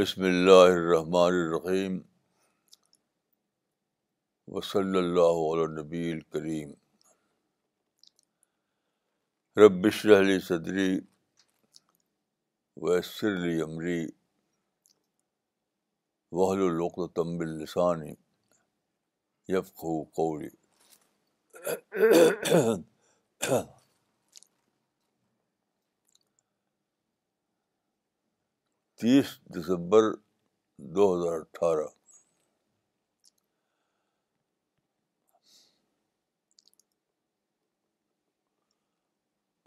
بسم اللہ الرحمن الرحیم وصلی اللہ علیہ نبی الکریم ربشر علی صدری ویسر علی عمری وحل القل تمب السانی یفقو قولی تیس دسمبر دو ہزار اٹھارہ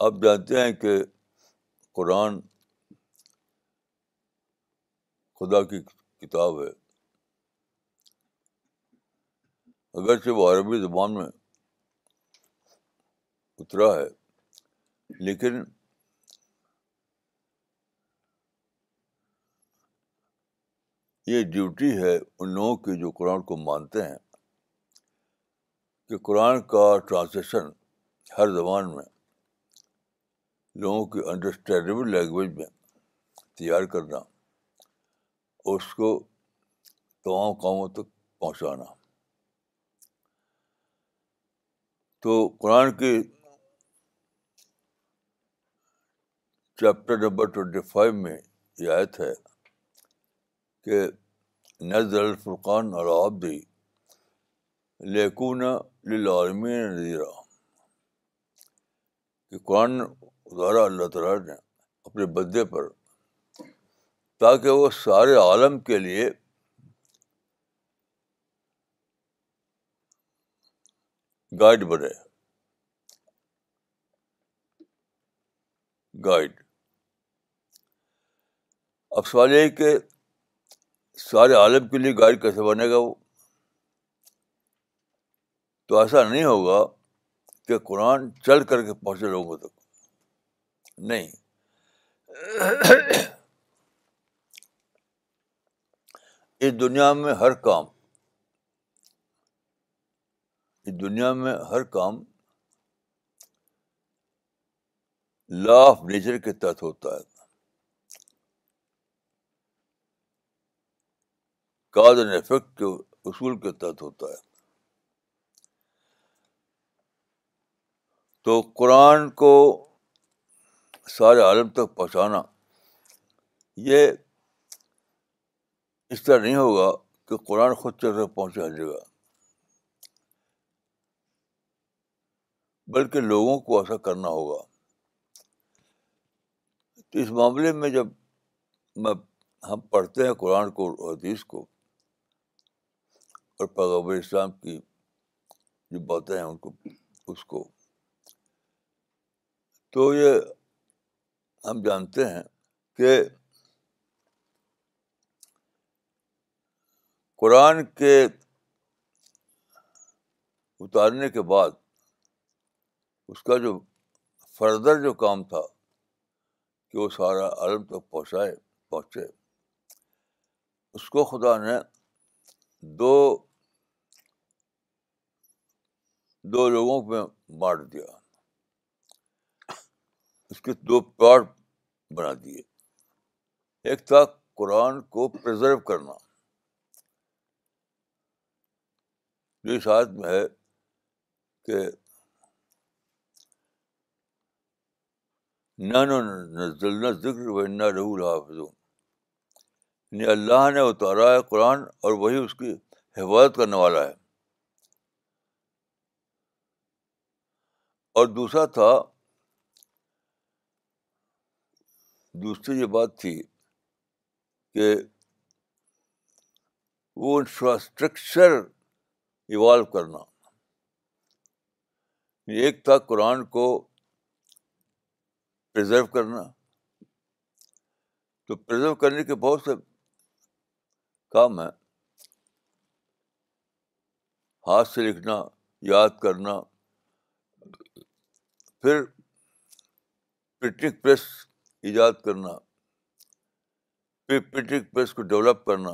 آپ جانتے ہیں کہ قرآن خدا کی کتاب ہے اگرچہ وہ عربی زبان میں اترا ہے لیکن یہ ڈیوٹی ہے ان لوگوں کی جو قرآن کو مانتے ہیں کہ قرآن کا ٹرانسلیشن ہر زبان میں لوگوں کی انڈرسٹینڈیبل لینگویج میں تیار کرنا اس کو تمام قوموں تک پہنچانا تو قرآن کی چیپٹر نمبر ٹوینٹی فائیو میں یہ آیت ہے کہ نظر الفرقان نذیرہ کہ قرآن اللہ تعالیٰ نے اپنے بدے پر تاکہ وہ سارے عالم کے لیے گائڈ بنے گائڈ یہ کہ سارے عالم کے لیے گائیڈ کیسے بنے گا وہ تو ایسا نہیں ہوگا کہ قرآن چل کر کے پہنچے لوگوں تک نہیں اس دنیا میں ہر کام اس دنیا میں ہر کام لا آف نیچر کے تحت ہوتا ہے کاز اینڈ افیکٹ کے اصول کے تحت ہوتا ہے تو قرآن کو سارے عالم تک پہنچانا یہ اس طرح نہیں ہوگا کہ قرآن خود چل کر پہنچا جائے گا بلکہ لوگوں کو ایسا کرنا ہوگا تو اس معاملے میں جب میں ہم پڑھتے ہیں قرآن کو حدیث کو اور اسلام کی جو باتیں ہیں ان کو اس کو تو یہ ہم جانتے ہیں کہ قرآن کے اتارنے کے بعد اس کا جو فردر جو کام تھا کہ وہ سارا عالم تک پہنچائے پہنچے اس کو خدا نے دو دو لوگوں میں بانٹ دیا اس کے دو پارٹ بنا دیے ایک تھا قرآن کو پرزرو کرنا اس حالت میں ہے کہ نہ ذکر رہو الحافظ یعنی اللہ نے اتارا ہے قرآن اور وہی اس کی حفاظت کرنے والا ہے اور دوسرا تھا دوسری یہ بات تھی کہ وہ انفراسٹرکچر ایوالو کرنا ایک تھا قرآن کو پرزرو کرنا تو پرزرو کرنے کے بہت سے کام ہیں ہاتھ سے لکھنا یاد کرنا پھر پرنٹنگ پریس ایجاد کرنا پھر پرنٹنگ پریس کو ڈیولپ کرنا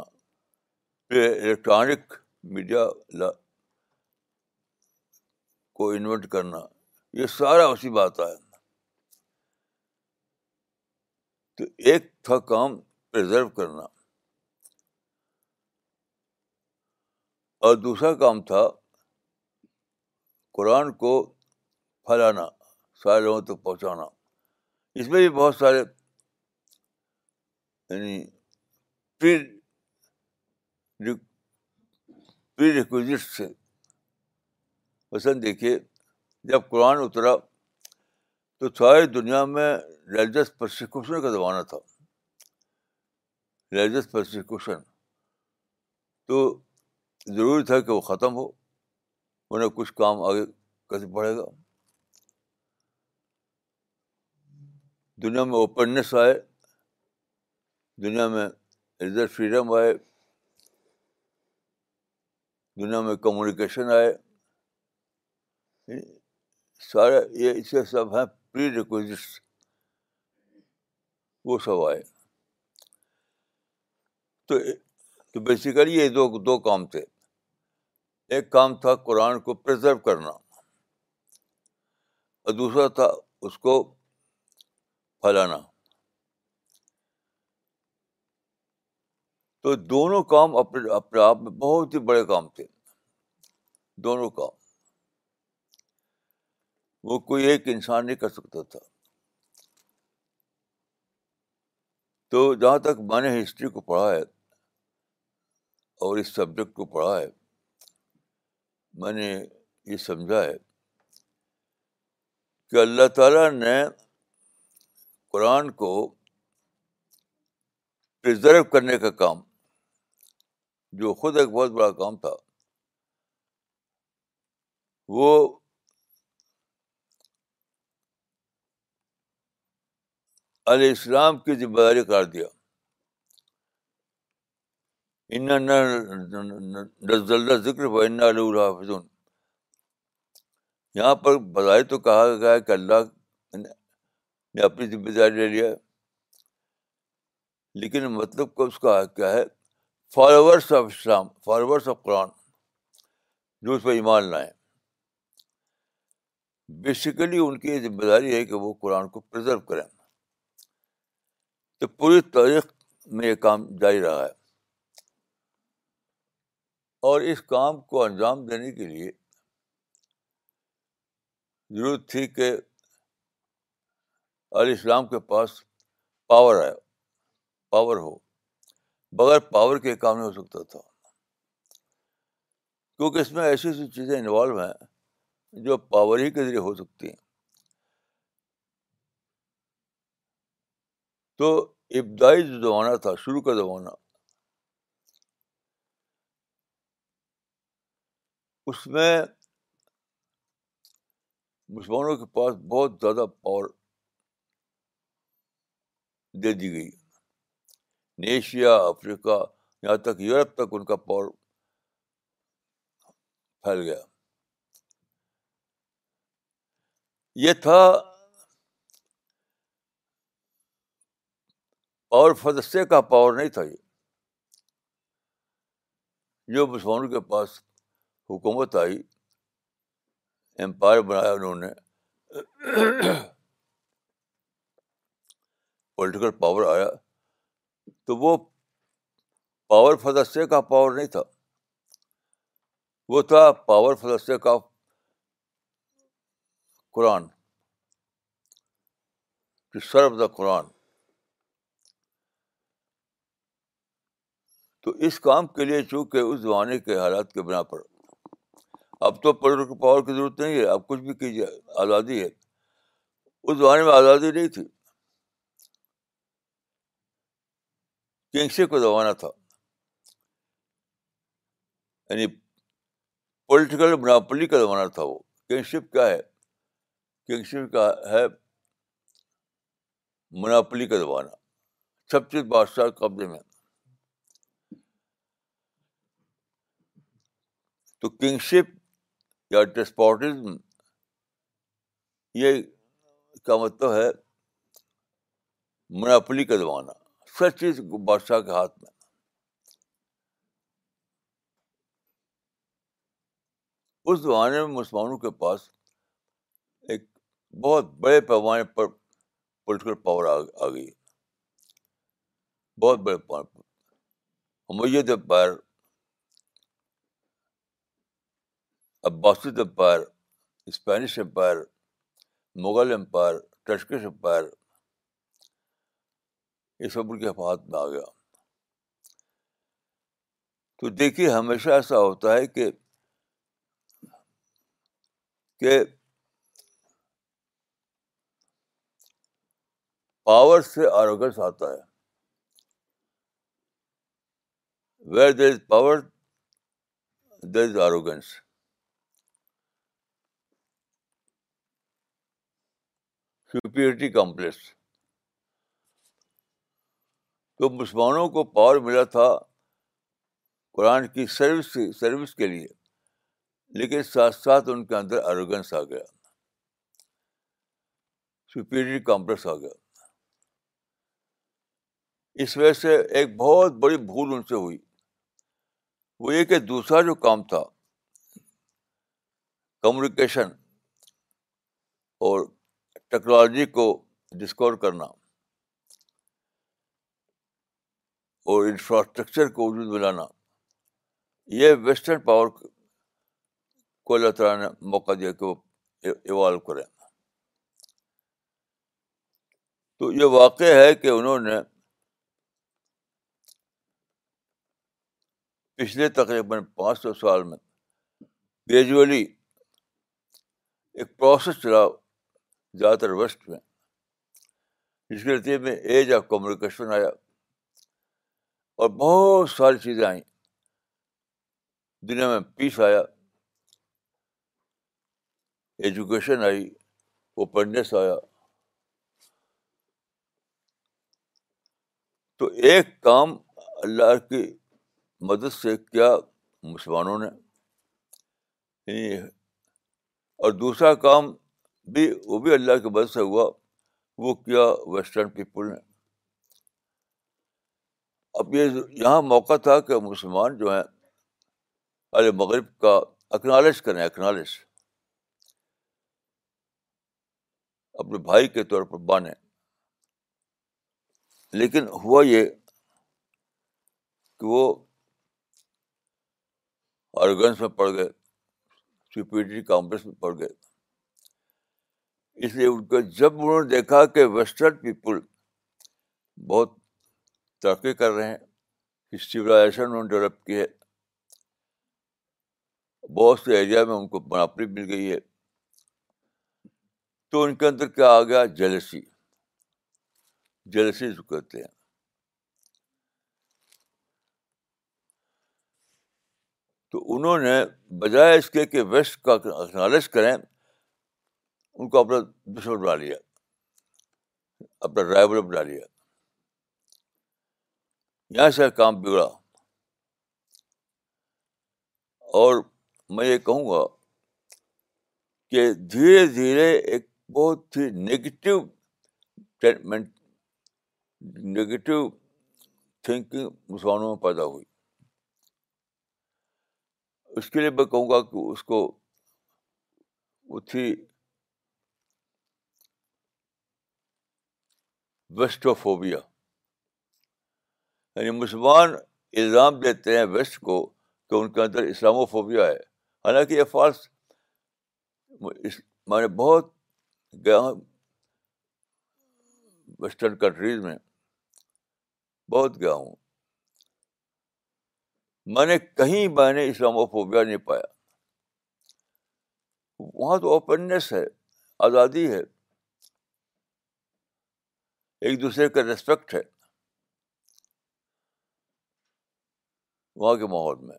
پھر الیکٹرانک میڈیا کو انوینٹ کرنا یہ سارا اسی بات آیا تو ایک تھا کام پرزرو کرنا اور دوسرا کام تھا قرآن کو پھیلانا سارے لوگوں تک پہنچانا اس میں بھی بہت سارے یعنی مثلاً دیکھیے جب قرآن اترا تو ساری دنیا میں ریلیجس پرسیکوشن کا زمانہ تھا ریلیجس پرسیکوشن تو ضروری تھا کہ وہ ختم ہو انہیں کچھ کام آگے کیسے پڑے گا دنیا میں اوپننیس آئے دنیا میں ادھر فریڈم آئے دنیا میں کمیونیکیشن آئے سارا یہ اسے سب ہیں پری ریکوز وہ سب آئے تو تو بیسیکلی یہ دو دو کام تھے ایک کام تھا قرآن کو پرزرو کرنا اور دوسرا تھا اس کو پھیلانا تو دونوں کام اپنے اپنے آپ میں بہت ہی بڑے کام تھے دونوں کام وہ کوئی ایک انسان نہیں کر سکتا تھا تو جہاں تک میں نے ہسٹری کو پڑھا ہے اور اس سبجیکٹ کو پڑھا ہے میں نے یہ سمجھا ہے کہ اللہ تعالیٰ نے قرآن کو پرزرو کرنے کا کام جو خود ایک بہت بڑا کام تھا وہ علیہ السلام کی ذمہ داری کر دیا انزل ذکر ہوا انہذ یہاں پر بظاہر تو کہا گیا کہ اللہ نے اپنی ذمہ داری لے لیا ہے لیکن مطلب اس کا کیا ہے followers of Islam followers of Quran جو اس پہ ایمان لائیں بیسیکلی ان کی یہ ذمہ داری ہے کہ وہ قرآن کو پرزرو کریں تو پوری تاریخ میں یہ کام جاری رہا ہے اور اس کام کو انجام دینے کے لیے ضرورت تھی کہ علیہ السلام کے پاس پاور ہے پاور ہو بغیر پاور کے کام نہیں ہو سکتا تھا کیونکہ اس میں ایسی ایسی چیزیں انوالو ہیں جو پاور ہی کے ذریعے ہو سکتی ہیں تو ابتدائی جو زمانہ تھا شروع کا زمانہ اس میں مسلمانوں کے پاس بہت زیادہ پاور دے دی گئی ایشیا افریقہ یہاں تک یورپ تک ان کا پاور پھیل گیا یہ تھا اور فدسے کا پاور نہیں تھا یہ جو مسلمانوں کے پاس حکومت آئی امپائر بنایا انہوں نے پولیٹیکل پاور آیا تو وہ پاور فلسے کا پاور نہیں تھا وہ تھا پاور فلسے کا قرآن ٹو سرو دا قرآن تو اس کام کے لیے چونکہ اس زمانے کے حالات کے بنا پر اب تو پولیٹیکل پاور کی ضرورت نہیں ہے اب کچھ بھی کیجیے آزادی ہے اس زمانے میں آزادی نہیں تھی کا زمانہ تھا یعنی پولیٹیکل مناپلی کا زمانہ تھا وہ کنگشپ کیا ہے کنگشپ کا ہے مناپلی کا سب چیز بادشاہ قبضے میں تو کنگشپ یا ڈسپوٹزم یہ کا مطلب ہے مناپلی کا زمانہ سچ چیز بادشاہ کے ہاتھ میں اس زمانے میں مسلمانوں کے پاس ایک بہت بڑے پیمانے پر پولیٹیکل پاور آ گئی بہت بڑے پیمانے پر Umayyad empire Abbasid empire Spanish empire Mughal empire Turkish empire اس عمر کے ہاتھ میں آ گیا تو دیکھیے ہمیشہ ایسا ہوتا ہے کہ کہ پاور سے آروگنس آتا ہے where there is power there is arrogance superiority complex تو مسلمانوں کو پاور ملا تھا قرآن کی سروس سروس کے لیے لیکن ساتھ ساتھ ان کے اندر اروگنس آ گیا سپیریئر کمپلیکس آ گیا اس وجہ سے ایک بہت بڑی بھول ان سے ہوئی وہ یہ کہ دوسرا جو کام تھا کمیونیکیشن اور ٹیکنالوجی کو ڈسکور کرنا اور انفراسٹرکچر کو وجود میں لانا یہ ویسٹرن پاور کو اللہ تعالیٰ نے موقع دیا کہ وہ ایوالو کریں تو یہ واقع ہے کہ انہوں نے پچھلے تقریباً پانچ سو سال میں گریجولی ایک پروسیس چلا زیادہ تر ویسٹ میں جس کے نتیجے میں ایج آف کمیونیکیشن آیا اور بہت ساری چیزیں آئیں دنیا میں پیس آیا ایجوکیشن آئی اوپنس آیا تو ایک کام اللہ کی مدد سے کیا مسلمانوں نے یعنی اور دوسرا کام بھی وہ بھی اللہ کی مدد سے ہوا وہ کیا ویسٹرن پیپل نے اب یہ یہاں موقع تھا کہ مسلمان جو ہیں علی مغرب کا اکنالج کریں اکنالج اپنے بھائی کے طور پر بانے لیکن ہوا یہ کہ وہ آرگنس میں پڑ گئے سی پی ٹی کانگریس میں پڑ گئے اس لیے ان کو جب انہوں نے دیکھا کہ ویسٹرن پیپل بہت ترقی کر رہے ہیں انہوں نے ڈیولپ کی ہے بہت سے ایریا میں ان کو بناپری مل گئی ہے تو ان کے اندر کیا آ گیا جلسی جلسی ہیں تو انہوں نے بجائے اس کے کہ ویسٹ کا کریں ان کو اپنا دشمن بنا لیا اپنا ڈرائیور بنا لیا یہاں سے کام بگڑا اور میں یہ کہوں گا کہ دھیرے دھیرے ایک بہت ہی نگیٹو ٹریٹمنٹ نگیٹو تھنکنگ مسلمانوں میں پیدا ہوئی اس کے لیے میں کہوں گا کہ اس کو تھی ویسٹوفوبیا یعنی مسلمان الزام دیتے ہیں ویسٹ کو کہ ان کے اندر اسلام و فوبیا ہے حالانکہ یہ فالس میں نے بہت گیا ہوں ویسٹرن کنٹریز میں بہت گیا ہوں میں نے کہیں میں نے اسلامو فوبیا نہیں پایا وہاں تو اوپننیس ہے آزادی ہے ایک دوسرے کا ریسپیکٹ ہے وہاں کے ماحول میں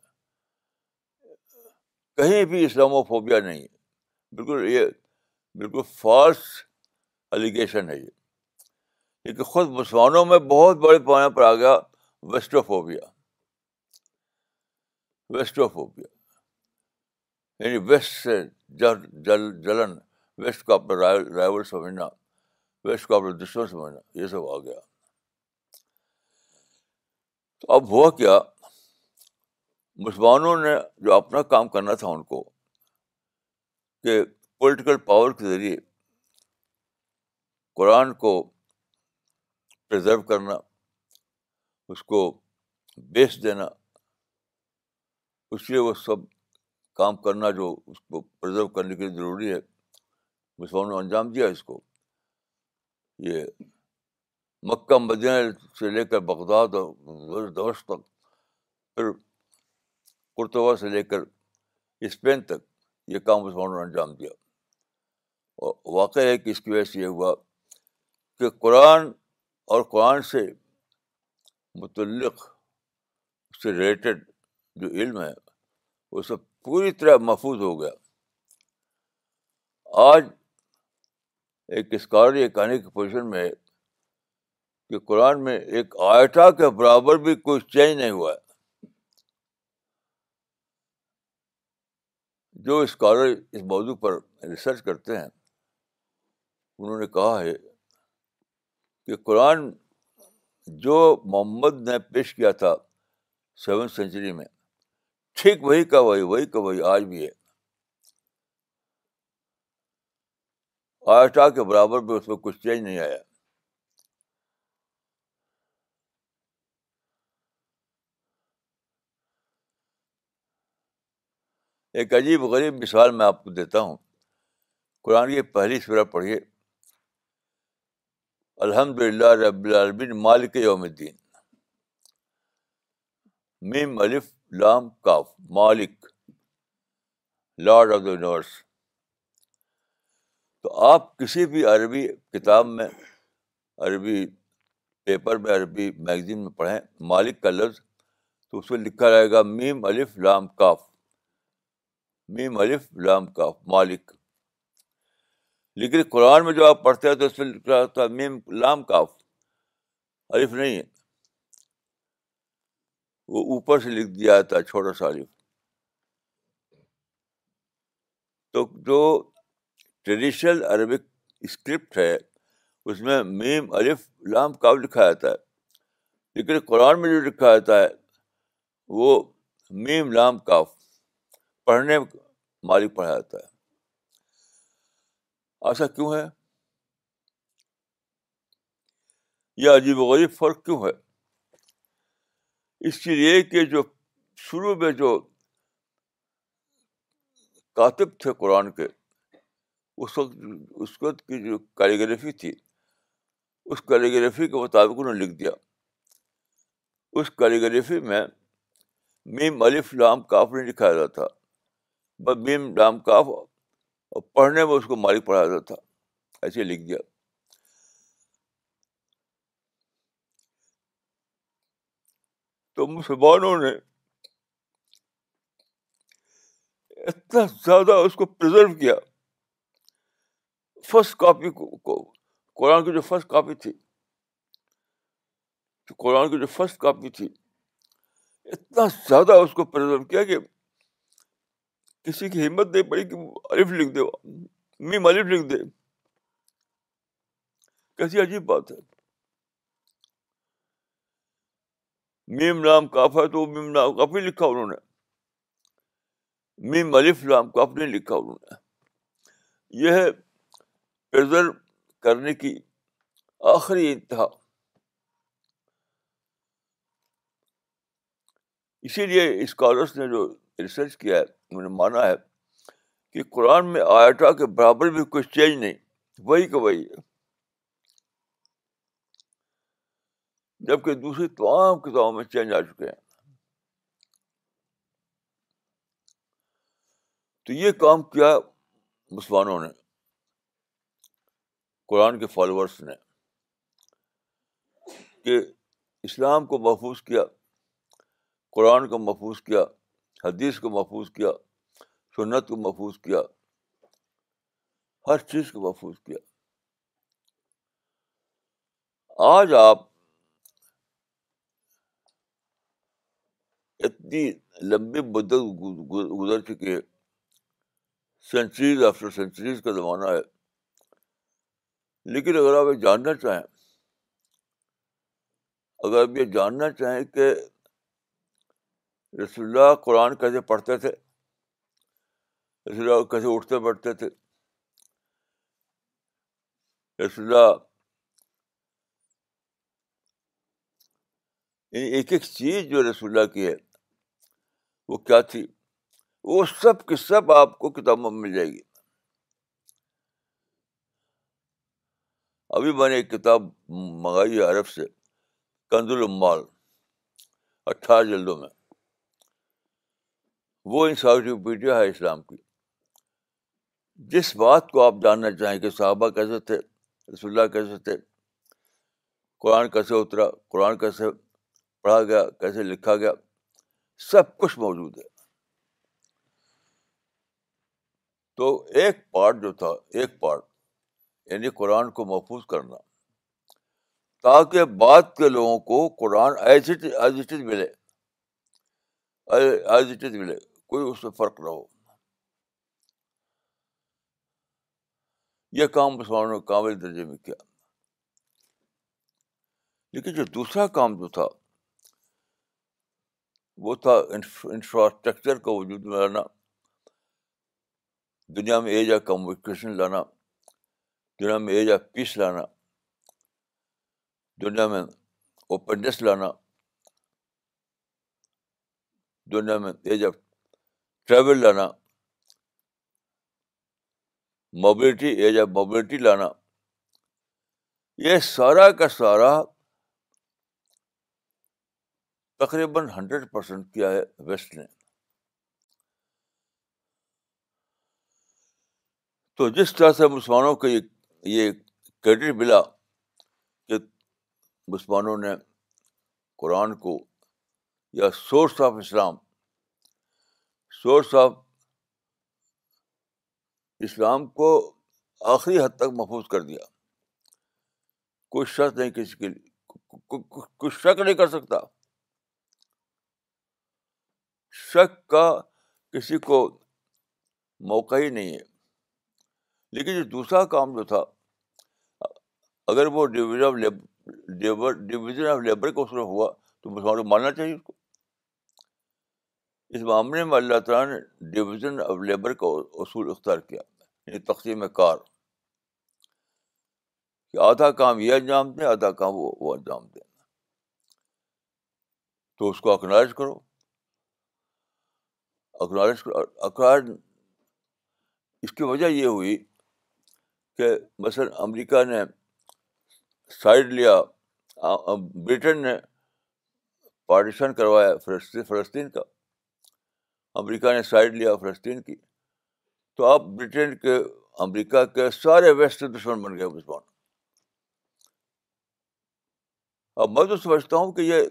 کہیں بھی اسلامو فوبیا نہیں بالکل یہ بالکل فالس الیگیشن ہے یہ لیکن خود مسلمانوں میں بہت بڑے پیمانے پر آ گیا ویسٹو فوبیا ویسٹو فوبیا یعنی ویسٹ سے جلن ویسٹ کو اپنا رائول سمجھنا ویسٹ کو اپنا دشمن سمجھنا یہ سب آ گیا تو اب ہوا کیا مسلمانوں نے جو اپنا کام کرنا تھا ان کو کہ پولیٹیکل پاور کے ذریعے قرآن کو پرزرو کرنا اس کو بیچ دینا اس لیے وہ سب کام کرنا جو اس کو پرزرو کرنے کے لیے ضروری ہے مسلمانوں نے انجام دیا اس کو یہ مکہ مدینہ سے لے کر بغداد اور دوش تک پھر پرتگا سے لے کر اسپین تک یہ کام اس نے انجام دیا اور واقع ہے کہ اس کی وجہ سے یہ ہوا کہ قرآن اور قرآن سے متعلق سے ریلیٹڈ جو علم ہے وہ سب پوری طرح محفوظ ہو گیا آج ایک اسکالر یہ کہانی کی پوزیشن میں ہے کہ قرآن میں ایک آئٹا کے برابر بھی کوئی چینج نہیں ہوا ہے جو اسکالر اس موضوع پر ریسرچ کرتے ہیں انہوں نے کہا ہے کہ قرآن جو محمد نے پیش کیا تھا سیون سینچری میں ٹھیک وہی کا وہی وہی کا وہی آج بھی ہے آٹھا کے برابر بھی اس میں کچھ چینج نہیں آیا ایک عجیب غریب مثال میں آپ کو دیتا ہوں قرآن کی پہلی سورہ پڑھیے الحمد للہ رب العالمین مالک یوم الدین میم الف لام کاف مالک لارڈ آف دا یونیورس تو آپ کسی بھی عربی کتاب میں عربی پیپر میں عربی میگزین میں پڑھیں مالک کا لفظ تو اس میں لکھا رہے گا میم الف لام کاف میم الف لام کاف مالک لیکن قرآن میں جو آپ پڑھتے ہیں تو اس میں لکھا ہوتا ہے میم لام کاف عرف نہیں ہے وہ اوپر سے لکھ دیا تھا چھوٹا سا عرف تو جو ٹریڈیشنل عربک اسکرپٹ ہے اس میں میم الف لام کاف لکھا جاتا ہے لیکن قرآن میں جو لکھا جاتا ہے وہ میم لام کاف پڑھنے مالک پڑھا جاتا ہے ایسا کیوں ہے یا عجیب و غریب فرق کیوں ہے اس لیے کہ جو شروع میں جو کاتب تھے قرآن کے اس اس وقت وقت کی جو کیلیگرافی تھی اس کیلیگرافی کے مطابق انہوں نے لکھ دیا اس کیلیگرافی میں میم الف لام کاف نے لکھا جاتا تھا بیم ڈام کاف اور پڑھنے میں اس کو مالک پڑھا جاتا تھا ایسے لکھ دیا تو مسلمانوں نے اتنا زیادہ اس کو پرزرو کیا فرسٹ کاپی کو, قرآن کی جو فرسٹ کاپی تھی قرآن کی جو فرسٹ کاپی تھی اتنا زیادہ اس کو پرزرو کیا کہ کسی کی ہمت نہیں پڑی کہ الف لکھ دے میم الف لکھ دے کیسی عجیب بات ہے میم رام کاف ہے تو میم رام کافی لکھا انہوں نے میم الف رام کاف نہیں لکھا انہوں نے یہ ہے پرزرو کرنے کی آخری انتہا اسی لیے اسکالرس نے جو ریسرچ کیا ہے انہوں نے مانا ہے کہ قرآن میں آٹا کے برابر بھی کچھ چینج نہیں وہی کا ہے جبکہ دوسری تمام کتابوں میں چینج آ چکے ہیں تو یہ کام کیا مسلمانوں نے قرآن کے فالوورس نے کہ اسلام کو محفوظ کیا قرآن کو محفوظ کیا حدیث کو محفوظ کیا سنت کو محفوظ کیا ہر چیز کو محفوظ کیا آج آپ اتنی لمبی مدت گزر چکے سینچریز آفٹر سینچریز کا زمانہ ہے لیکن اگر آپ یہ جاننا چاہیں اگر آپ یہ جاننا چاہیں کہ رسول اللہ قرآن کیسے پڑھتے تھے رسول اللہ کیسے اٹھتے بیٹھتے تھے رسول اللہ یعنی ایک ایک چیز جو رسول اللہ کی ہے وہ کیا تھی وہ سب سب آپ کو کتابوں میں مل جائے گی ابھی میں نے ایک کتاب منگائی ہے عرب سے کنز المال اٹھارہ جلدوں میں وہ انسائکلوپیڈیا ہے اسلام کی جس بات کو آپ جاننا چاہیں کہ صحابہ کیسے تھے رسول اللہ کیسے تھے قرآن کیسے اترا قرآن کیسے پڑھا گیا کیسے لکھا گیا سب کچھ موجود ہے تو ایک پارٹ جو تھا ایک پارٹ یعنی قرآن کو محفوظ کرنا تاکہ بعد کے لوگوں کو قرآن ایز ملے ایز اٹ ملے ملے کوئی اس میں فرق نہ ہو یہ کام مسلمانوں نے کامل درجے میں کیا لیکن جو دوسرا کام جو تھا وہ تھا انفراسٹرکچر کا وجود میں لانا دنیا میں ایج آف کمیونیکیشن لانا دنیا میں ایج آف پیس لانا دنیا میں اوپننیس لانا دنیا میں ایج آف ٹریول لانا موبلٹی ایج آف موبلٹی لانا یہ سارا کا سارا تقریباً ہنڈریڈ پرسینٹ کیا ہے ویسٹ نے تو جس طرح سے مسلمانوں کو یہ کریڈٹ ملا کہ مسلمانوں نے قرآن کو یا source of Islam source of Islam کو آخری حد تک محفوظ کر دیا کوئی شک نہیں کسی کے لیے کچھ شک نہیں کر سکتا شک کا کسی کو موقع ہی نہیں ہے لیکن جو دوسرا کام جو تھا اگر وہ division of labour division of labour کو ہوا تو مسلمان ماننا چاہیے اس کو اس معاملے میں اللہ تعالیٰ نے ڈویژن آف لیبر کا اصول اختیار کیا یعنی تقسیم کار کہ آدھا کام یہ انجام دیں آدھا کام وہ وہ انجام دیں تو اس کو اکنالج کرو اکنالج کرو اس کی وجہ یہ ہوئی کہ مثلاً امریکہ نے سائڈ لیا بریٹن نے پارٹیشن کروایا فلسطین کا امریکہ نے سائڈ لیا فلسطین کی تو آپ برٹین کے امریکہ کے سارے ویسٹ دشمن بن گئے مسلمان اب میں تو سمجھتا ہوں کہ یہ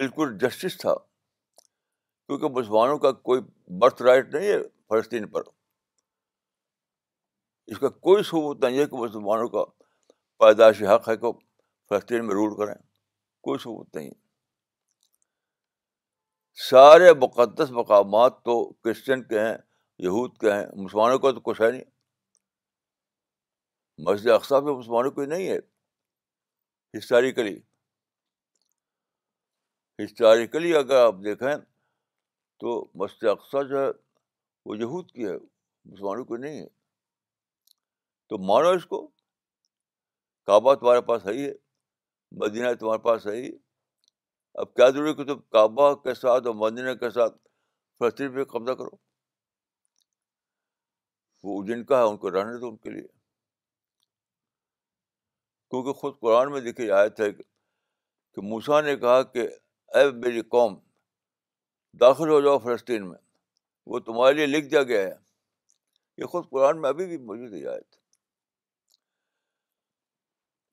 بالکل جسٹس تھا کیونکہ مسلمانوں کا کوئی برتھ رائٹ نہیں ہے فلسطین پر اس کا کوئی ثبوت نہیں ہے کہ مسلمانوں کا پیدائشی حق ہے کہ فلسطین میں رول کریں کوئی ثبوت نہیں ہے سارے مقدس مقامات تو کرسچن کے ہیں یہود کے ہیں مسلمانوں کا تو کچھ ہے نہیں مسجد اقسا بھی مسلمانوں کو نہیں ہے ہسٹاریکلی ہسٹاریکلی اگر آپ دیکھیں تو مسجد اقسا جو ہے وہ یہود کی ہے مسلمانوں کی نہیں ہے تو مانو اس کو کعبہ تمہارے پاس ہے ہی ہے مدینہ تمہارے پاس ہے ہی ہے اب کیا ضروری کہ تم کعبہ کے ساتھ اور مدینہ کے ساتھ فلسطین پہ قبضہ کرو وہ جن کا ہے ان کو رہنے دو ان کے لیے کیونکہ خود قرآن میں دیکھی آیت تھے کہ موسا نے کہا کہ اے میری قوم داخل ہو جاؤ فلسطین میں وہ تمہارے لیے لکھ دیا گیا ہے یہ خود قرآن میں ابھی بھی موجود ہے آئے تھے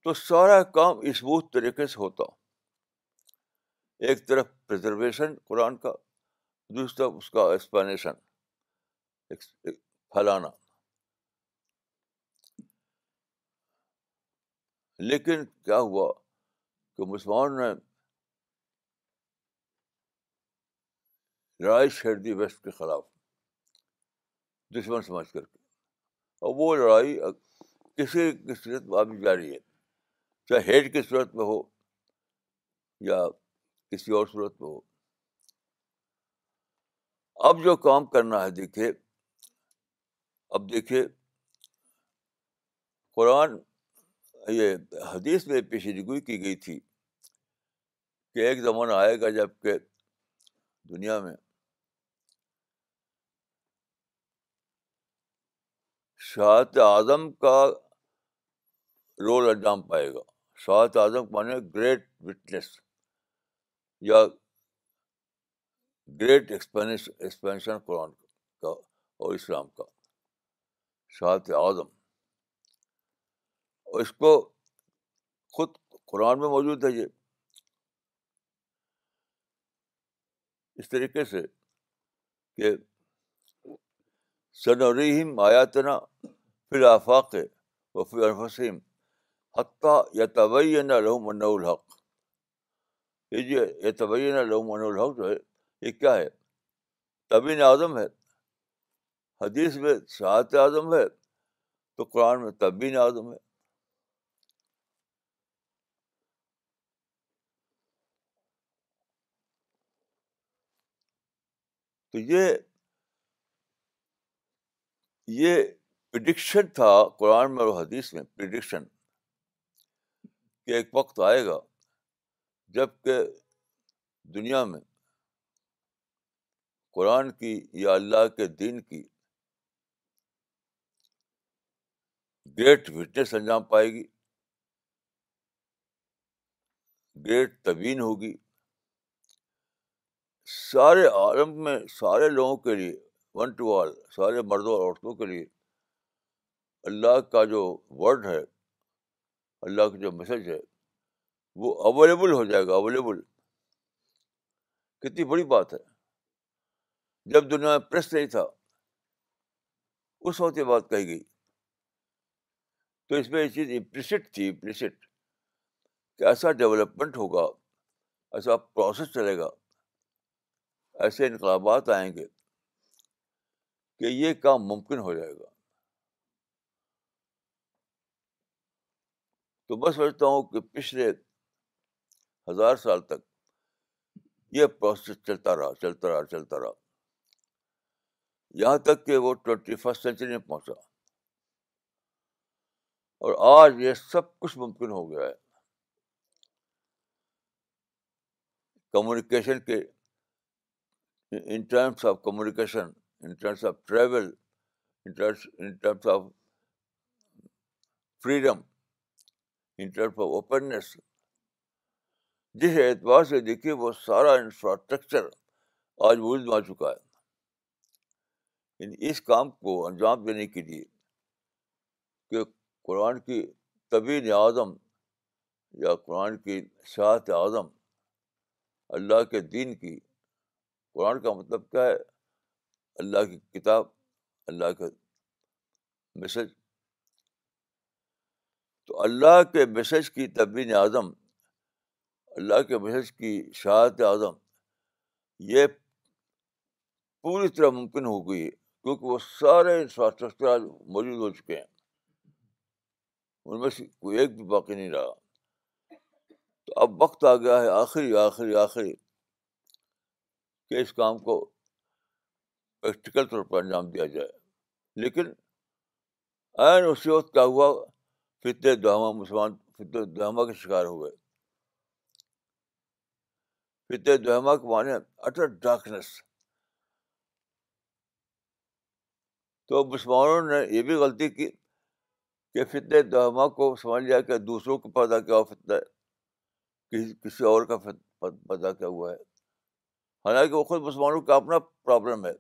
تو سارا کام اس بہت طریقے سے ہوتا ایک طرف پرزرویشن قرآن کا دوسری طرف اس کا ایکسپلینیشن پھیلانا لیکن کیا ہوا کہ مسلمان نے لڑائی شیر دی ویسٹ کے خلاف دشمن سمجھ کر کے اور وہ لڑائی کسی کی صورت میں ابھی جاری ہے چاہے ہیڈ کی صورت میں ہو یا کسی اور صورت میں ہو اب جو کام کرنا ہے دیکھے اب دیکھیے قرآن یہ حدیث میں پیشیدگوئی کی گئی تھی کہ ایک زمانہ آئے گا جب کہ دنیا میں شاہت اعظم کا رول انجام پائے گا شاہت اعظم مانے گریٹ وٹنس یا گریٹ ایکسپینشن قرآن کا اور اسلام کا شاہت اعظم اس کو خود قرآن میں موجود ہے یہ اس طریقے سے کہ پھر آفاق و پھر انفسیم حتیٰ یا نہ لحومنء الحق یہ جو اعتبین تو الحق جو ہے یہ کیا ہے تبین اعظم ہے حدیث میں شہادت اعظم ہے تو قرآن میں تبین اعظم ہے تو یہ یہ پرڈکشن تھا قرآن میں اور حدیث میں پرڈکشن کہ ایک وقت آئے گا جب کہ دنیا میں قرآن کی یا اللہ کے دین کی گریٹ وٹنس انجام پائے گی گریٹ تبین ہوگی سارے عالم میں سارے لوگوں کے لیے ون ٹو آل سارے مردوں اور عورتوں کے لیے اللہ کا جو ورڈ ہے اللہ کا جو میسج ہے وہ اویلیبل ہو جائے گا اویلیبل کتنی بڑی بات ہے جب دنیا میں پریس نہیں تھا اس وقت یہ بات کہی گئی تو اس میں یہ چیز امپلسٹ تھی امپلسٹ کہ ایسا ڈیولپمنٹ ہوگا ایسا پروسیس چلے گا ایسے انقلابات آئیں گے کہ یہ کام ممکن ہو جائے گا تو میں سمجھتا ہوں کہ پچھلے ہزار سال تک یہ پروسیس چلتا رہا چلتا رہا چلتا رہا یہاں تک کہ وہ ٹوینٹی فسٹ سینچری میں پہنچا اور آج یہ سب کچھ ممکن ہو گیا ہے کمیونیکیشن کے in terms of communication in terms of travel in terms of freedom in terms of openness جس اعتبار سے دیکھیے وہ سارا انفراسٹرکچر آج وجود میں آ چکا ہے یعنی اس کام کو انجام دینے کے لیے کہ قرآن کی طبی اعظم یا قرآن کی شاعت اعظم اللہ کے دین کی قرآن کا مطلب کیا ہے اللہ کی کتاب اللہ کا میسج تو اللہ کے میسج کی طبی اعظم اللہ کے بحث کی شہادت اعظم یہ پوری طرح ممکن ہو گئی ہے کیونکہ وہ سارے انفراسٹرکچر موجود ہو چکے ہیں ان میں سے کوئی ایک بھی باقی نہیں رہا تو اب وقت آ گیا ہے آخری آخری آخری کہ اس کام کو پریکٹیکل طور پر انجام دیا جائے لیکن عین اسی وقت کیا ہوا فتح دہامہ مسلمان فتح دہامہ کے شکار ہوئے فتح دہما کے معنی اٹر ڈارکنیس تو مسلمانوں نے یہ بھی غلطی کی کہ فتح دہما کو سمجھ لیا کہ دوسروں کو پیدا کیا فتح کسی کسی اور کا پیدا کیا ہوا ہے حالانکہ وہ خود مسلمانوں کا اپنا پرابلم ہے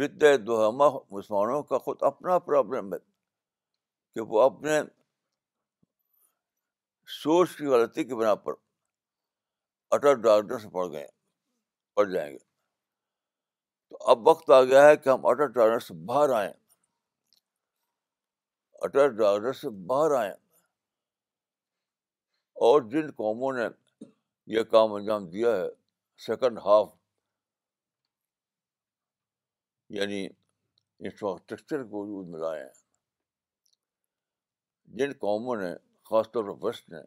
فتح دہما مسلمانوں کا خود اپنا پرابلم ہے کہ وہ اپنے سوچ کی غلطی کے بنا پر اٹل ڈاکٹر سے پڑ گئے پڑ جائیں گے تو اب وقت آ گیا ہے کہ ہم اٹل ڈارکنیس سے باہر آئیں اٹل ڈاکٹر سے باہر آئیں اور جن قوموں نے یہ کام انجام دیا ہے سیکنڈ ہاف یعنی انفراسٹرکچر کو وجود میں لائے ہیں جن قوموں نے خاص طور پر ویسٹ نے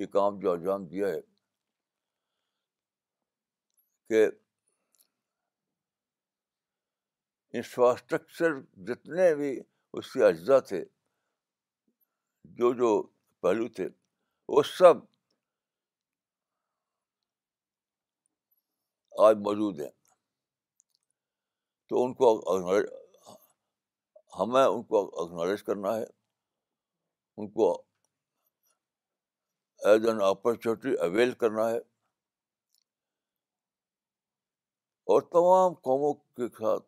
یہ کام جو انجام دیا ہے کہ انفراسٹرکچر جتنے بھی اس کے اجزاء تھے جو جو پہلو تھے وہ سب آج موجود ہیں تو ان کو ہمیں ان کو اگنالیج کرنا ہے ان کو ایز این اپرچونیٹی اویل کرنا ہے اور تمام قوموں کے ساتھ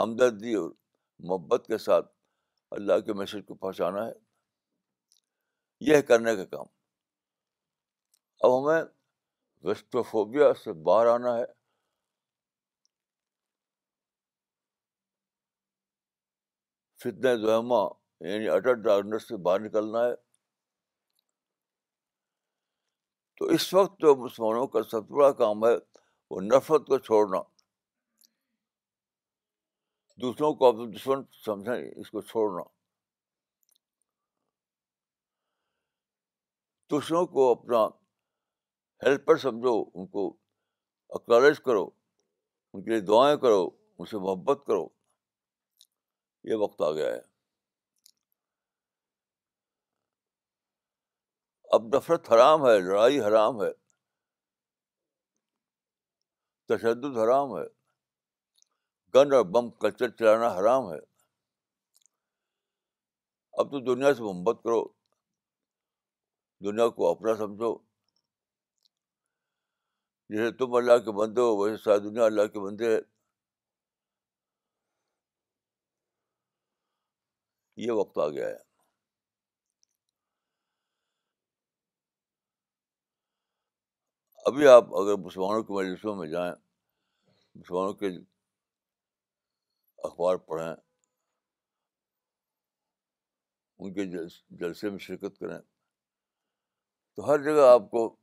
ہمدردی اور محبت کے ساتھ اللہ کے میسج کو پہنچانا ہے یہ کرنے کا کام اب ہمیں ویسٹوفوبیا سے باہر آنا ہے دوہما یعنی اٹل ڈالنے سے باہر نکلنا ہے تو اس وقت جو مسلمانوں کا سب سے بڑا کام ہے وہ نفرت کو چھوڑنا دوسروں کو اپنا دشمن سمجھیں اس کو چھوڑنا دوسروں کو اپنا ہیلپر سمجھو ان کو اکالج کرو ان کے لیے دعائیں کرو ان سے محبت کرو یہ وقت آ گیا ہے اب نفرت حرام ہے لڑائی حرام ہے تشدد حرام ہے گن اور بم کلچر چلانا حرام ہے اب تو دنیا سے محبت کرو دنیا کو اپنا سمجھو جیسے تم اللہ کے بندے ہو ویسے ساری دنیا اللہ کے بندے ہے یہ وقت آ گیا ہے ابھی آپ اگر مسلمانوں کے مجلسوں میں جائیں مسلمانوں کے اخبار پڑھیں ان کے جلسے میں شرکت کریں تو ہر جگہ آپ کو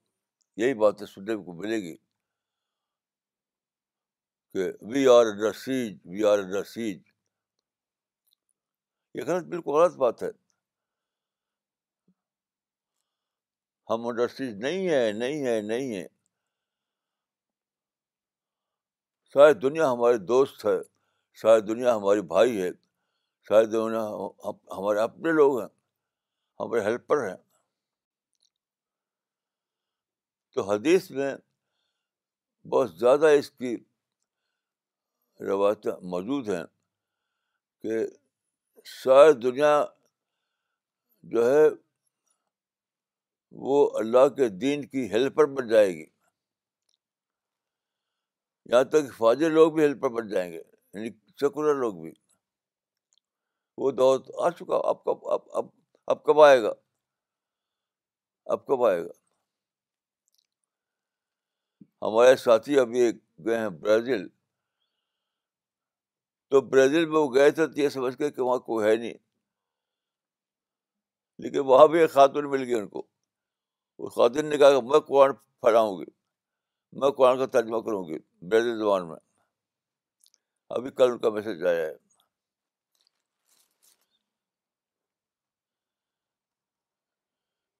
یہی باتیں سننے کو ملے گی کہ we are other sage we are other sage یہ غلط بالکل غلط بات ہے ہم ادر سیج نہیں ہیں نہیں ہیں نہیں ہیں ساری دنیا ہمارے دوست ہے ساری دنیا ہماری بھائی ہے ساری دنیا ہمارے اپنے لوگ ہیں ہمارے ہیلپر ہیں تو حدیث میں بہت زیادہ اس کی روایتیں موجود ہیں کہ ساری دنیا جو ہے وہ اللہ کے دین کی ہیلپر بن جائے گی یہاں تک فاضل لوگ بھی ہیلپر بن جائیں گے یعنی سیکولر لوگ بھی وہ دور آ چکا اب کب اب اب اب کب آئے گا اب کب آئے گا ہمارے ساتھی ابھی گئے ہیں برازیل تو برازیل میں وہ گئے تھے تو یہ سمجھ کے کہ وہاں کو ہے نہیں لیکن وہاں بھی ایک خاتون مل گئی ان کو خواتین نے کہا کہ میں قرآن پھیلاؤں گی میں قرآن کا ترجمہ کروں گی برازیل زبان میں ابھی کل ان کا میسج آیا ہے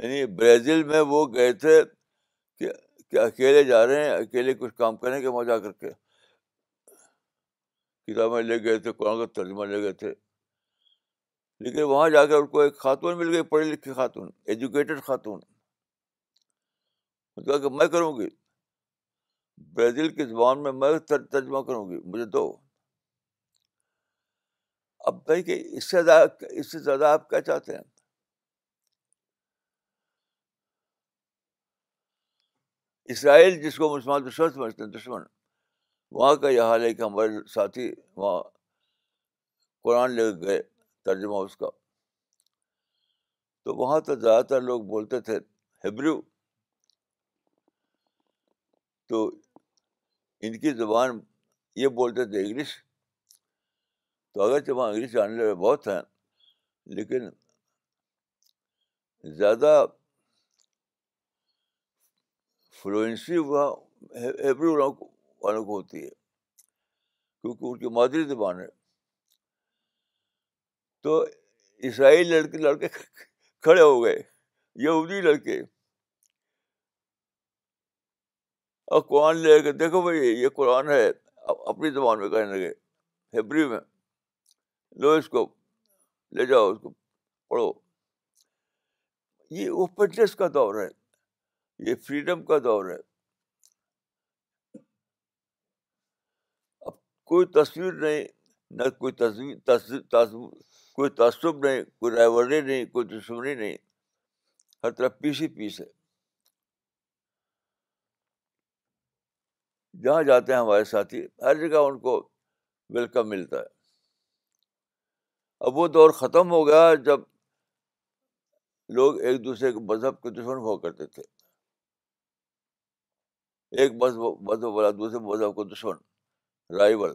یعنی برازیل میں وہ گئے تھے کہ اکیلے جا رہے ہیں اکیلے کچھ کام کریں گے وہاں جا کر کے کتابیں لے گئے تھے قرآن کا ترجمہ لے گئے تھے لیکن وہاں جا کر ان کو ایک خاتون مل گئی پڑھی لکھی خاتون ایجوکیٹڈ خاتون کہا کہ میں کروں گی برازیل کی زبان میں میں ترجمہ کروں گی مجھے دو اب بھائی کہ اس سے زیادہ اس سے زیادہ آپ کیا چاہتے ہیں اسرائیل جس کو مسلمان دشمن سمجھتے ہیں دشمن وہاں کا یہ حال ہے کہ ہمارے ساتھی وہاں قرآن لے کے گئے ترجمہ اس کا تو وہاں تو زیادہ تر لوگ بولتے تھے ہبرو تو ان کی زبان یہ بولتے تھے انگلش تو اگرچہ وہاں انگلش جاننے والے بہت ہیں لیکن زیادہ فلوئنسی وہاں ہیبری والوں والوں کو ہوتی ہے کیونکہ ان کی مادری زبان ہے تو عیسائی لڑکے لڑکے کھڑے ہو گئے یہودی لڑکے اور قرآن لے کے دیکھو بھائی یہ قرآن ہے اپنی زبان میں کہنے لگے ہیبری میں لو اس کو لے جاؤ اس کو پڑھو یہ اوپنس کا دور ہے یہ فریڈم کا دور ہے اب کوئی تصویر نہیں نہ کوئی تصویر کوئی تعصب نہیں کوئی ریورے نہیں کوئی دشمنی نہیں ہر طرف پیس ہی پیس ہے جہاں جاتے ہیں ہمارے ساتھی ہر جگہ ان کو ویلکم ملتا ہے اب وہ دور ختم ہو گیا جب لوگ ایک دوسرے کے مذہب کے دشمن ہوا کرتے تھے ایک مذہب مذہب والا دوسرے مذہب کو دشمن رائبل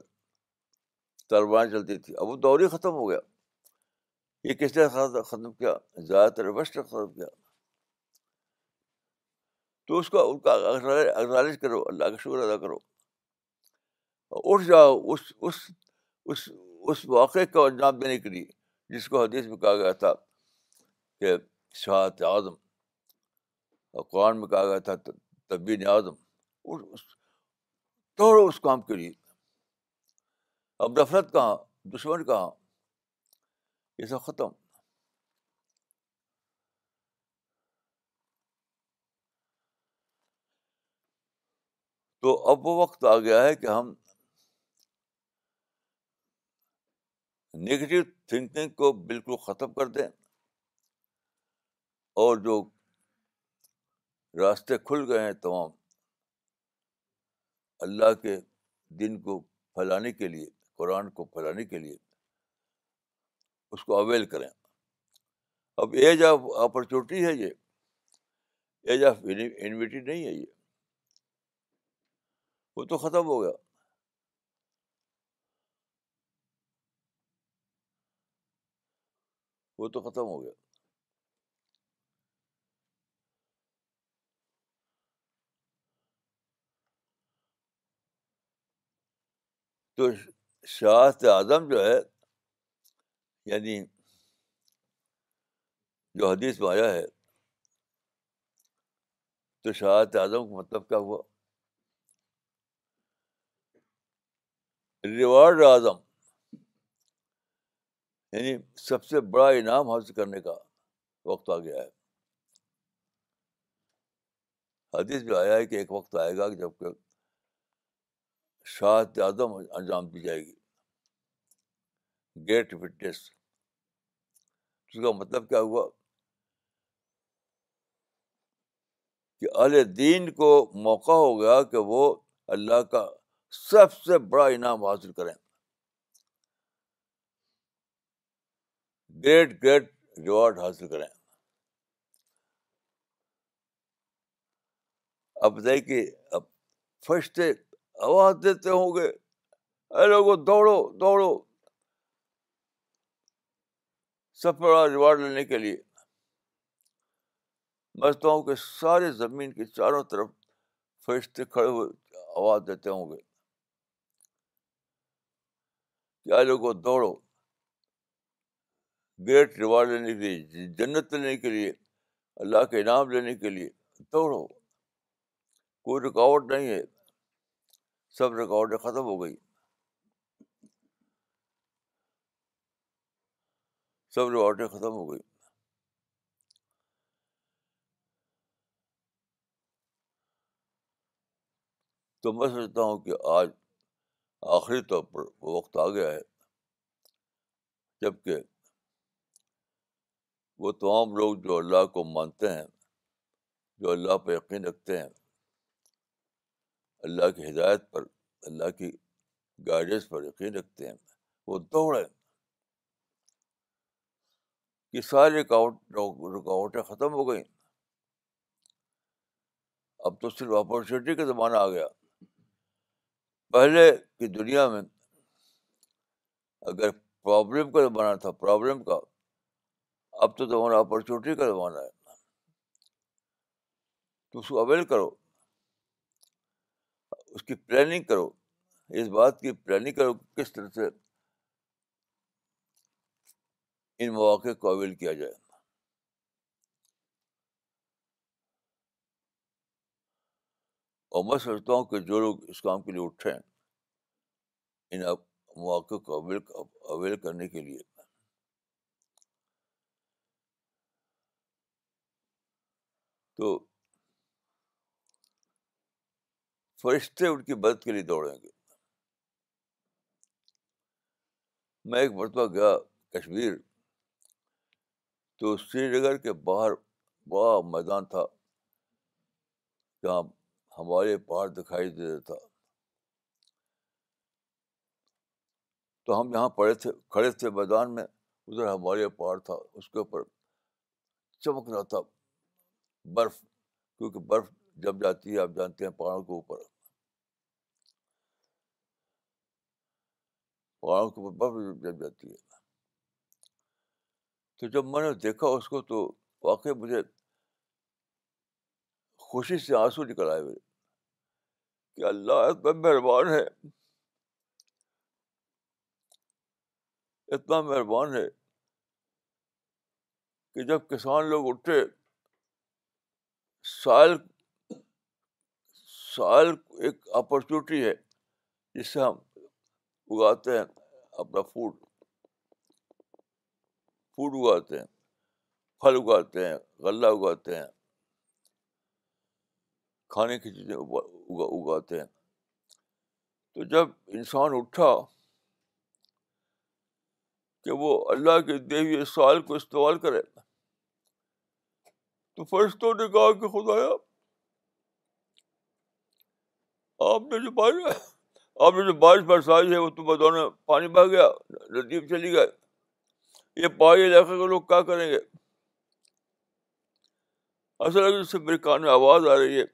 طالبان چلتی تھی اب وہ دور ہی ختم ہو گیا یہ کس نے ختم کیا زیادہ تر ویسٹ نے ختم کیا تو اس کو ان کا اگنالج کرو اللہ کا شکر ادا کرو اٹھ جاؤ اس اس اس اس واقعے کو انجام دینے کے لیے جس کو حدیث میں کہا گیا تھا کہ شہادت اعظم اور قرآن میں کہا گیا تھا تبین اعظم توڑو اس کام کے لیے اب نفرت کہاں دشمن کہاں یہ سب ختم تو اب وہ وقت آ گیا ہے کہ ہم نگیٹو تھنکنگ کو بالکل ختم کر دیں اور جو راستے کھل گئے ہیں تمام اللہ کے دن کو پھیلانے کے لیے قرآن کو پھیلانے کے لیے اس کو اویل کریں اب ایج آف اپرچونیٹی ہے یہ ایج آف انویٹی نہیں ہے یہ وہ تو ختم ہو گیا وہ تو ختم ہو گیا تو شاہت اعظم جو ہے یعنی جو حدیث آیا ہے تو شاہت اعظم کا مطلب کیا ہوا ریوارڈ اعظم یعنی سب سے بڑا انعام حاصل کرنے کا وقت آ گیا ہے حدیث میں آیا ہے کہ ایک وقت آئے گا جب کہ شاہد اعظم انجام دی جائے گی گیٹ وٹنس اس کا مطلب کیا ہوا کہ اہل دین کو موقع ہو گیا کہ وہ اللہ کا سب سے بڑا انعام حاصل کریں گریٹ گریٹ ریوارڈ حاصل کریں اب دیکھیے اب فرشتے آواز دیتے ہوں گے اے لوگوں دوڑو دوڑو سب بڑا ریوارڈ لینے کے لیے سمجھتا ہوں کہ سارے زمین کے چاروں طرف فرشتے کھڑے ہوئے آواز دیتے ہوں گے لوگوں دوڑو گریٹ ریوارڈ لینے کے لیے جنت لینے کے لیے اللہ کے انعام لینے کے لیے دوڑو کوئی رکاوٹ نہیں ہے سب رکاوٹیں ختم ہو گئی سب رکاوٹیں ختم ہو گئی تو میں سمجھتا ہوں کہ آج آخری طور پر وہ وقت آ گیا ہے جب کہ وہ تمام لوگ جو اللہ کو مانتے ہیں جو اللہ پر یقین رکھتے ہیں اللہ کی ہدایت پر اللہ کی گائیڈنس پر یقین رکھتے ہیں وہ دوڑے کہ ساری رکاوٹ رکاوٹیں ختم ہو گئیں اب تو صرف اپورچونیٹی کا زمانہ آ گیا پہلے کی دنیا میں اگر پرابلم کا زمانہ تھا پرابلم کا اب تو زمانہ اپرچونیٹی کا زمانہ ہے تو اس کو اویل کرو اس کی پلاننگ کرو اس بات کی پلاننگ کرو کس طرح سے ان مواقع کو اویل کیا جائے اور میں سمجھتا ہوں کہ جو لوگ اس کام کے لیے اٹھے ان مواقع کو اویل کرنے کے لیے تو فرشتے ان کی مدد کے لیے دوڑیں گے میں ایک مرتبہ گیا کشمیر تو سری نگر کے باہر بڑا میدان تھا جہاں ہمارے پہاڑ دکھائی دیتا تو ہم یہاں پڑے تھے کھڑے تھے میدان میں ادھر ہمارے پہاڑ تھا اس کے اوپر چمک رہا تھا برف کیونکہ برف جم جاتی ہے آپ جانتے ہیں پہاڑوں کے اوپر پہاڑوں کے اوپر برف جم جاتی ہے تو جب میں نے دیکھا اس کو تو واقعی مجھے خوشی سے آنسو نکل آئے میرے کہ اللہ اتنا مہربان ہے اتنا مہربان ہے کہ جب کسان لوگ اٹھے سال سال ایک اپرچونیٹی ہے جس سے ہم اگاتے ہیں اپنا فوڈ فوڈ اگاتے ہیں پھل اگاتے ہیں غلہ اگاتے ہیں کھانے کی چیزیں اگاتے ہیں تو جب انسان اٹھا کہ وہ اللہ کے دیوی سال کو استعمال کرے تو فرشتوں نے کہا کہ خدایا آپ نے جو بارش آپ نے جو بارش برسائی ہے وہ تو بتانا پانی بہ گیا ندیب چلی گئے یہ پہاڑی علاقے کے لوگ کیا کریں گے ایسا لگے جس سے میرے کان میں آواز آ رہی ہے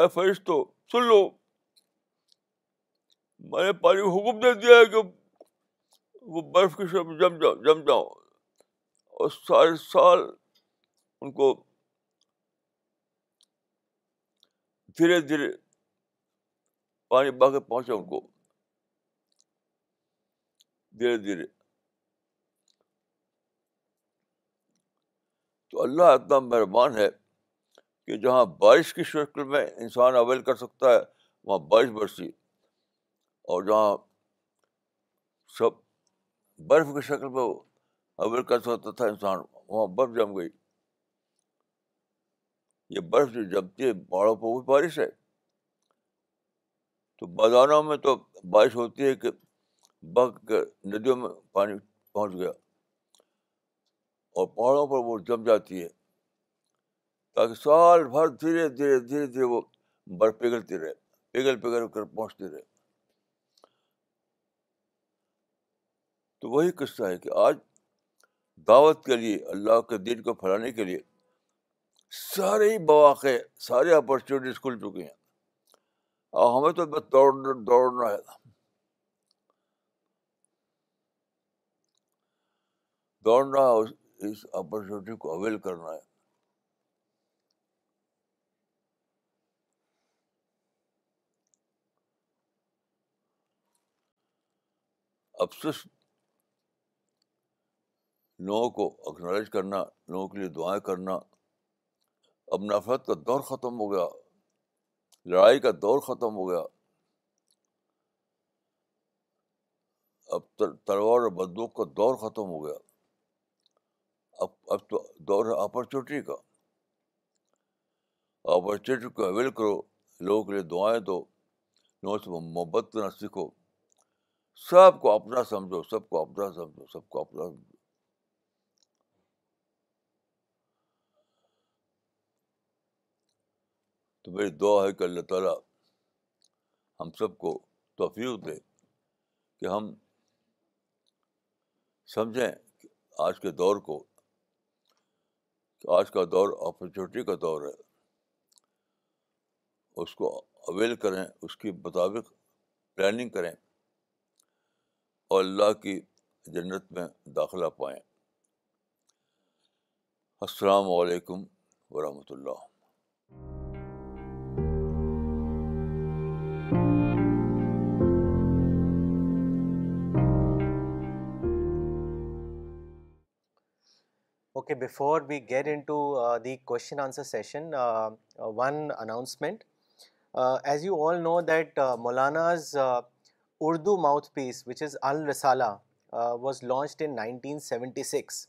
اے فرشتو سن لو میں نے پانی کو حکم دے دیا ہے کہ وہ برف کی شب جم جاؤ جم جاؤ سارے سال ان کو دھیرے دھیرے پانی بہ کے پہنچا ان کو دھیرے دھیرے تو اللہ اتنا مہربان ہے کہ جہاں بارش کی شکل میں انسان اویل کر سکتا ہے وہاں بارش برسی اور جہاں سب برف کی شکل میں ابرکسا ہوتا تھا انسان وہاں برف جم گئی یہ برف جو جمتی ہے پہاڑوں پہ وہ بارش ہے تو بادانوں میں تو بارش ہوتی ہے کہ بغ کے ندیوں میں پانی پہنچ گیا اور پہاڑوں پر وہ جم جاتی ہے تاکہ سال بھر دھیرے دھیرے دھیرے دھیرے وہ برف پگھلتی رہے پگھل پگھل کر پہنچتی رہے تو وہی قصہ ہے کہ آج دعوت کے لیے اللہ کے دین کو پھیلانے کے لیے سارے ہی مواقع سارے اپرچونیٹیز کھل چکی ہیں اور ہمیں تو بس دوڑنا دوڑنا ہے دوڑنا اس اپرچونیٹی کو اویل کرنا ہے افسوس لوگوں کو اکنالج کرنا لوگوں کے لیے دعائیں کرنا اب نفرت کا دور ختم ہو گیا لڑائی کا دور ختم ہو گیا اب تلوار اور بندوق کا دور ختم ہو گیا اب اب تو دور ہے اپرچونیٹی کا اپرچونیٹی کو اویل کرو لوگوں کے لیے دعائیں دو لوگوں سے محبت نہ سیکھو سب کو اپنا سمجھو سب کو اپنا سمجھو سب کو اپنا سمجھو تو میری دعا ہے کہ اللہ تعالیٰ ہم سب کو توفیق دے کہ ہم سمجھیں آج کے دور کو کہ آج کا دور اپرچونیٹی کا دور ہے اس کو اویل کریں اس کے مطابق پلاننگ کریں اور اللہ کی جنت میں داخلہ پائیں السلام علیکم ورحمۃ اللہ Okay, before we get into uh, the question answer session, uh, uh, one announcement. As you all know that Maulana's Urdu mouthpiece, which is Al-Risala, was launched in 1976,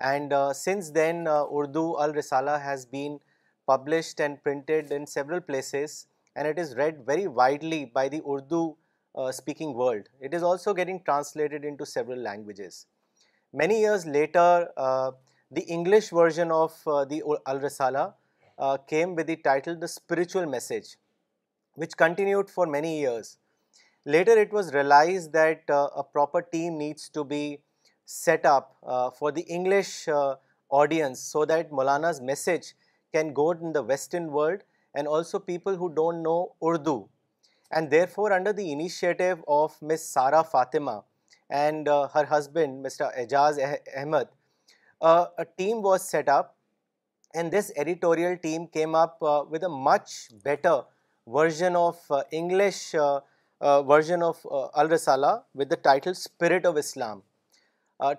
and since then Urdu Al-Risala has been published and printed in several places, and it is read very widely by the Urdu speaking world. It is also getting translated into several languages. Many years later, the English version of uh, the Al-Risala uh, came with the title The Spiritual Message, which continued for many years. Later it was realized that uh, a proper team needs to be set up for the English audience so that Maulana's message can go in the Western world and also people who don't know Urdu. And therefore, under the initiative of Miss Sara Fatima and her husband Mr. Ejaz Ahmed, a team was set up, and this editorial team came up uh, with a much better version of uh, English uh, version of Al-Risala with the title Spirit of Islam.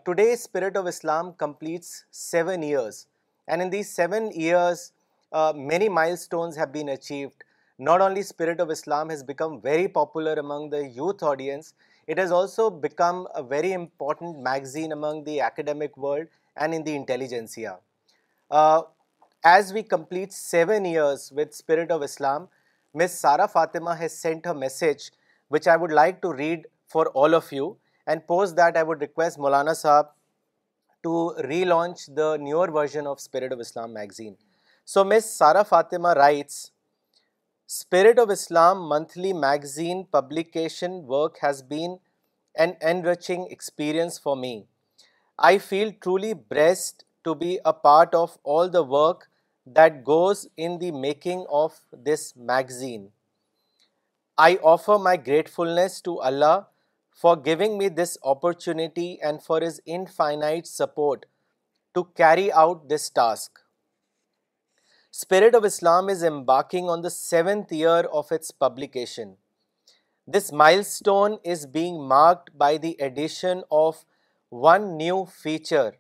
Today, Spirit of Islam completes 7 years, and in these 7 years, many milestones have been achieved. Not only Spirit of Islam has become very popular among the youth audience, it has also become a very important magazine among the academic world and in the intelligentsia. Uh, as we complete 7 years with Spirit of Islam, Ms. Sara Fatima has sent a message which I would like to read for all of you, and post that I would request Maulana Sahab to relaunch the newer version of Spirit of Islam magazine. So Ms. Sara Fatima writes, Spirit of Islam monthly magazine publication work has been an enriching experience for me. I feel truly blessed to be a part of all the work that goes in the making of this magazine. I offer my gratefulness to Allah for giving me this opportunity and for His infinite support to carry out this task. Spirit of Islam is embarking on the 7th year of its publication. This milestone is being marked by the addition of one new feature,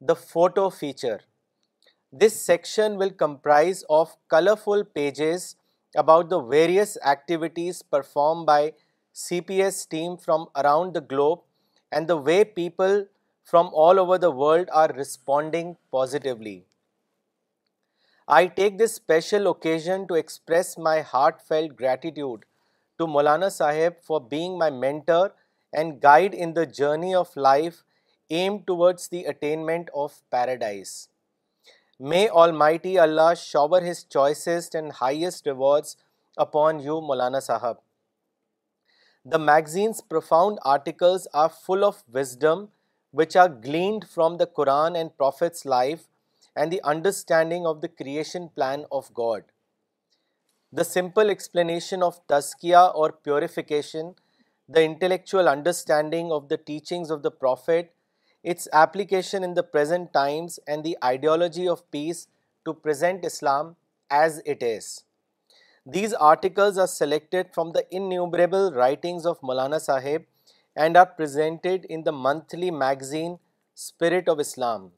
the photo feature. This section will comprise of colorful pages about the various activities performed by CPS team from around the globe and the way people from all over the world are responding positively. I take this special occasion to express my heartfelt gratitude to Maulana Sahib for being my mentor and guide in the journey of life aimed towards the attainment of paradise. May Almighty Allah shower His choicest and highest rewards upon you, Maulana Sahab. The magazine's profound articles are full of wisdom which are gleaned from the Quran and Prophet's life and the understanding of the creation plan of God. The simple explanation of tazkiyah or purification the intellectual understanding of the teachings of the Prophet, its application in the present times, and the ideology of peace to present Islam as it is. These articles are selected from the innumerable writings of Maulana Sahib and are presented in the monthly magazine Spirit of Islam.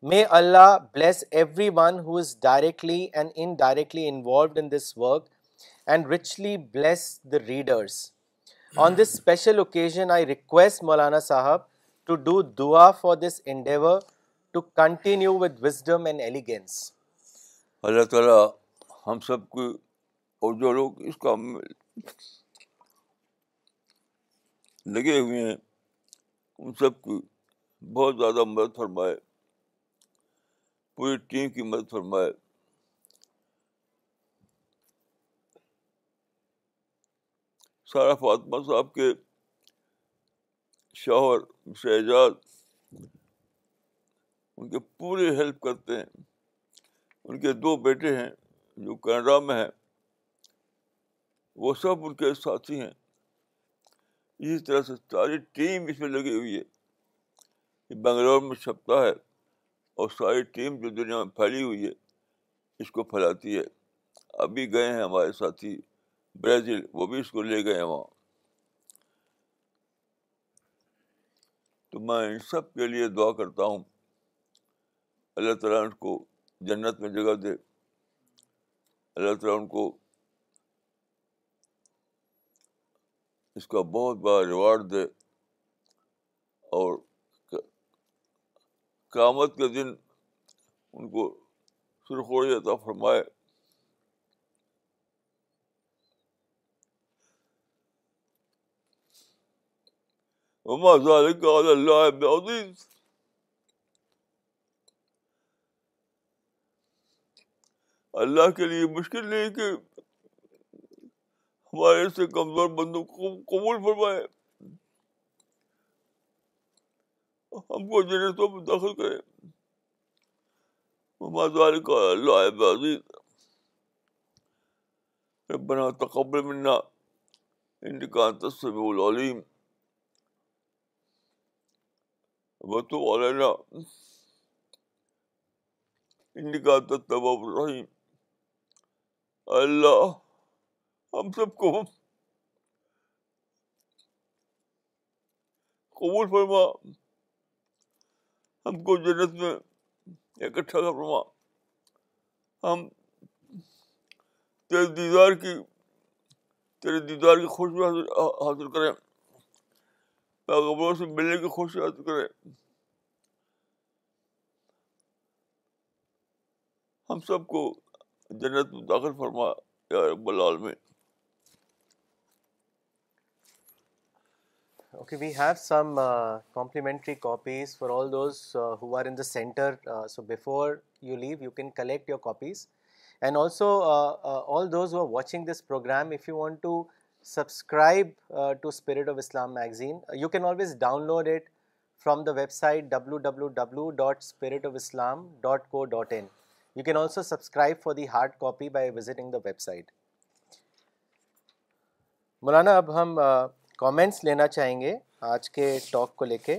May Allah bless everyone who is directly and indirectly involved in this work and richly bless the readers. On this special occasion I request مولانا صاحب to do دعا for this endeavour to continue wisdom and allegiance اللہ تعالیٰ ہم سب کو اور جو لوگ اس کام میں لگے ہوئے ہیں ان سب کی بہت زیادہ مدد فرمائے پوری ٹیم کی مدد فرمائے سارا فاطمہ صاحب کے شوہر شہجاد ان کے پورے ہیلپ کرتے ہیں ان کے دو بیٹے ہیں جو کینیڈا میں ہیں وہ سب ان کے ساتھی ہیں اسی طرح سے ساری ٹیم اس میں لگی ہوئی ہے یہ بنگلور میں چھپتا ہے اور ساری ٹیم جو دنیا میں پھیلی ہوئی ہے اس کو پھیلاتی ہے ابھی گئے ہیں ہمارے ساتھی برازیل وہ بھی اس کو لے گئے وہاں تو میں ان سب کے لیے دعا کرتا ہوں اللہ تعالیٰ ان کو جنت میں جگہ دے اللہ تعالیٰ ان کو اس کا بہت بڑا ریوارڈ دے اور قیامت کے دن ان کو سرخوڑی عطا فرمائے اللہ بعزيز اللہ کے لیے مشکل نہیں کہ ہمارے سے کمزور بندو قبول فرمائے ہم کو جنتوں میں دخل کرے ذلك على اللہ بعزيز عزیز بنا تقبر انك انت تصویر العليم وہ تو تب رحیم اللہ ہم سب کو قبول فرما ہم کو جنت میں اکٹھا کر فرما ہم تیرے دیدار کی تیرے دیدار کی خوشبو حاصل کریں سے ملنے کی کرے ہم سب کو جنت میں داخل فرما centre for you love you can collect you copy subscribe to spirit of Islam magazine you can always download it from the website W W W dot spirit of Islam dot co dot in you can also subscribe for the hard copy by visiting the website مولانا اب ہم comments لینا چاہیں گے آج کے talk کو لے کے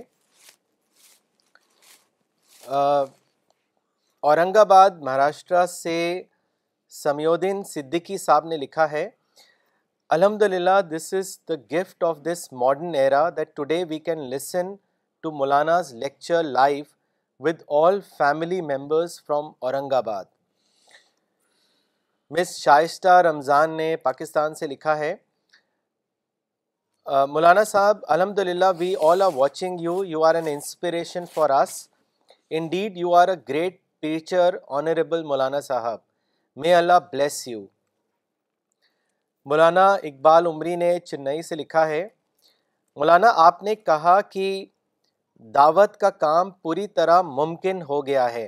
اورنگ آباد مہاراشٹرا سے سمیودین صدیقی صاحب نے لکھا ہے الحمد للہ this is the gift of this modern era that today we can listen to Maulana's lecture live with all family members from Aurangabad miss Shaista رمضان نے پاکستان سے لکھا ہے مولانا صاحب الحمد للہ we all are watching you you are an inspiration for us indeed you are a great teacher honourable Maulana Sahab may Allah bless you مولانا اقبال عمری نے چنئی سے لکھا ہے مولانا آپ نے کہا کہ دعوت کا کام پوری طرح ممکن ہو گیا ہے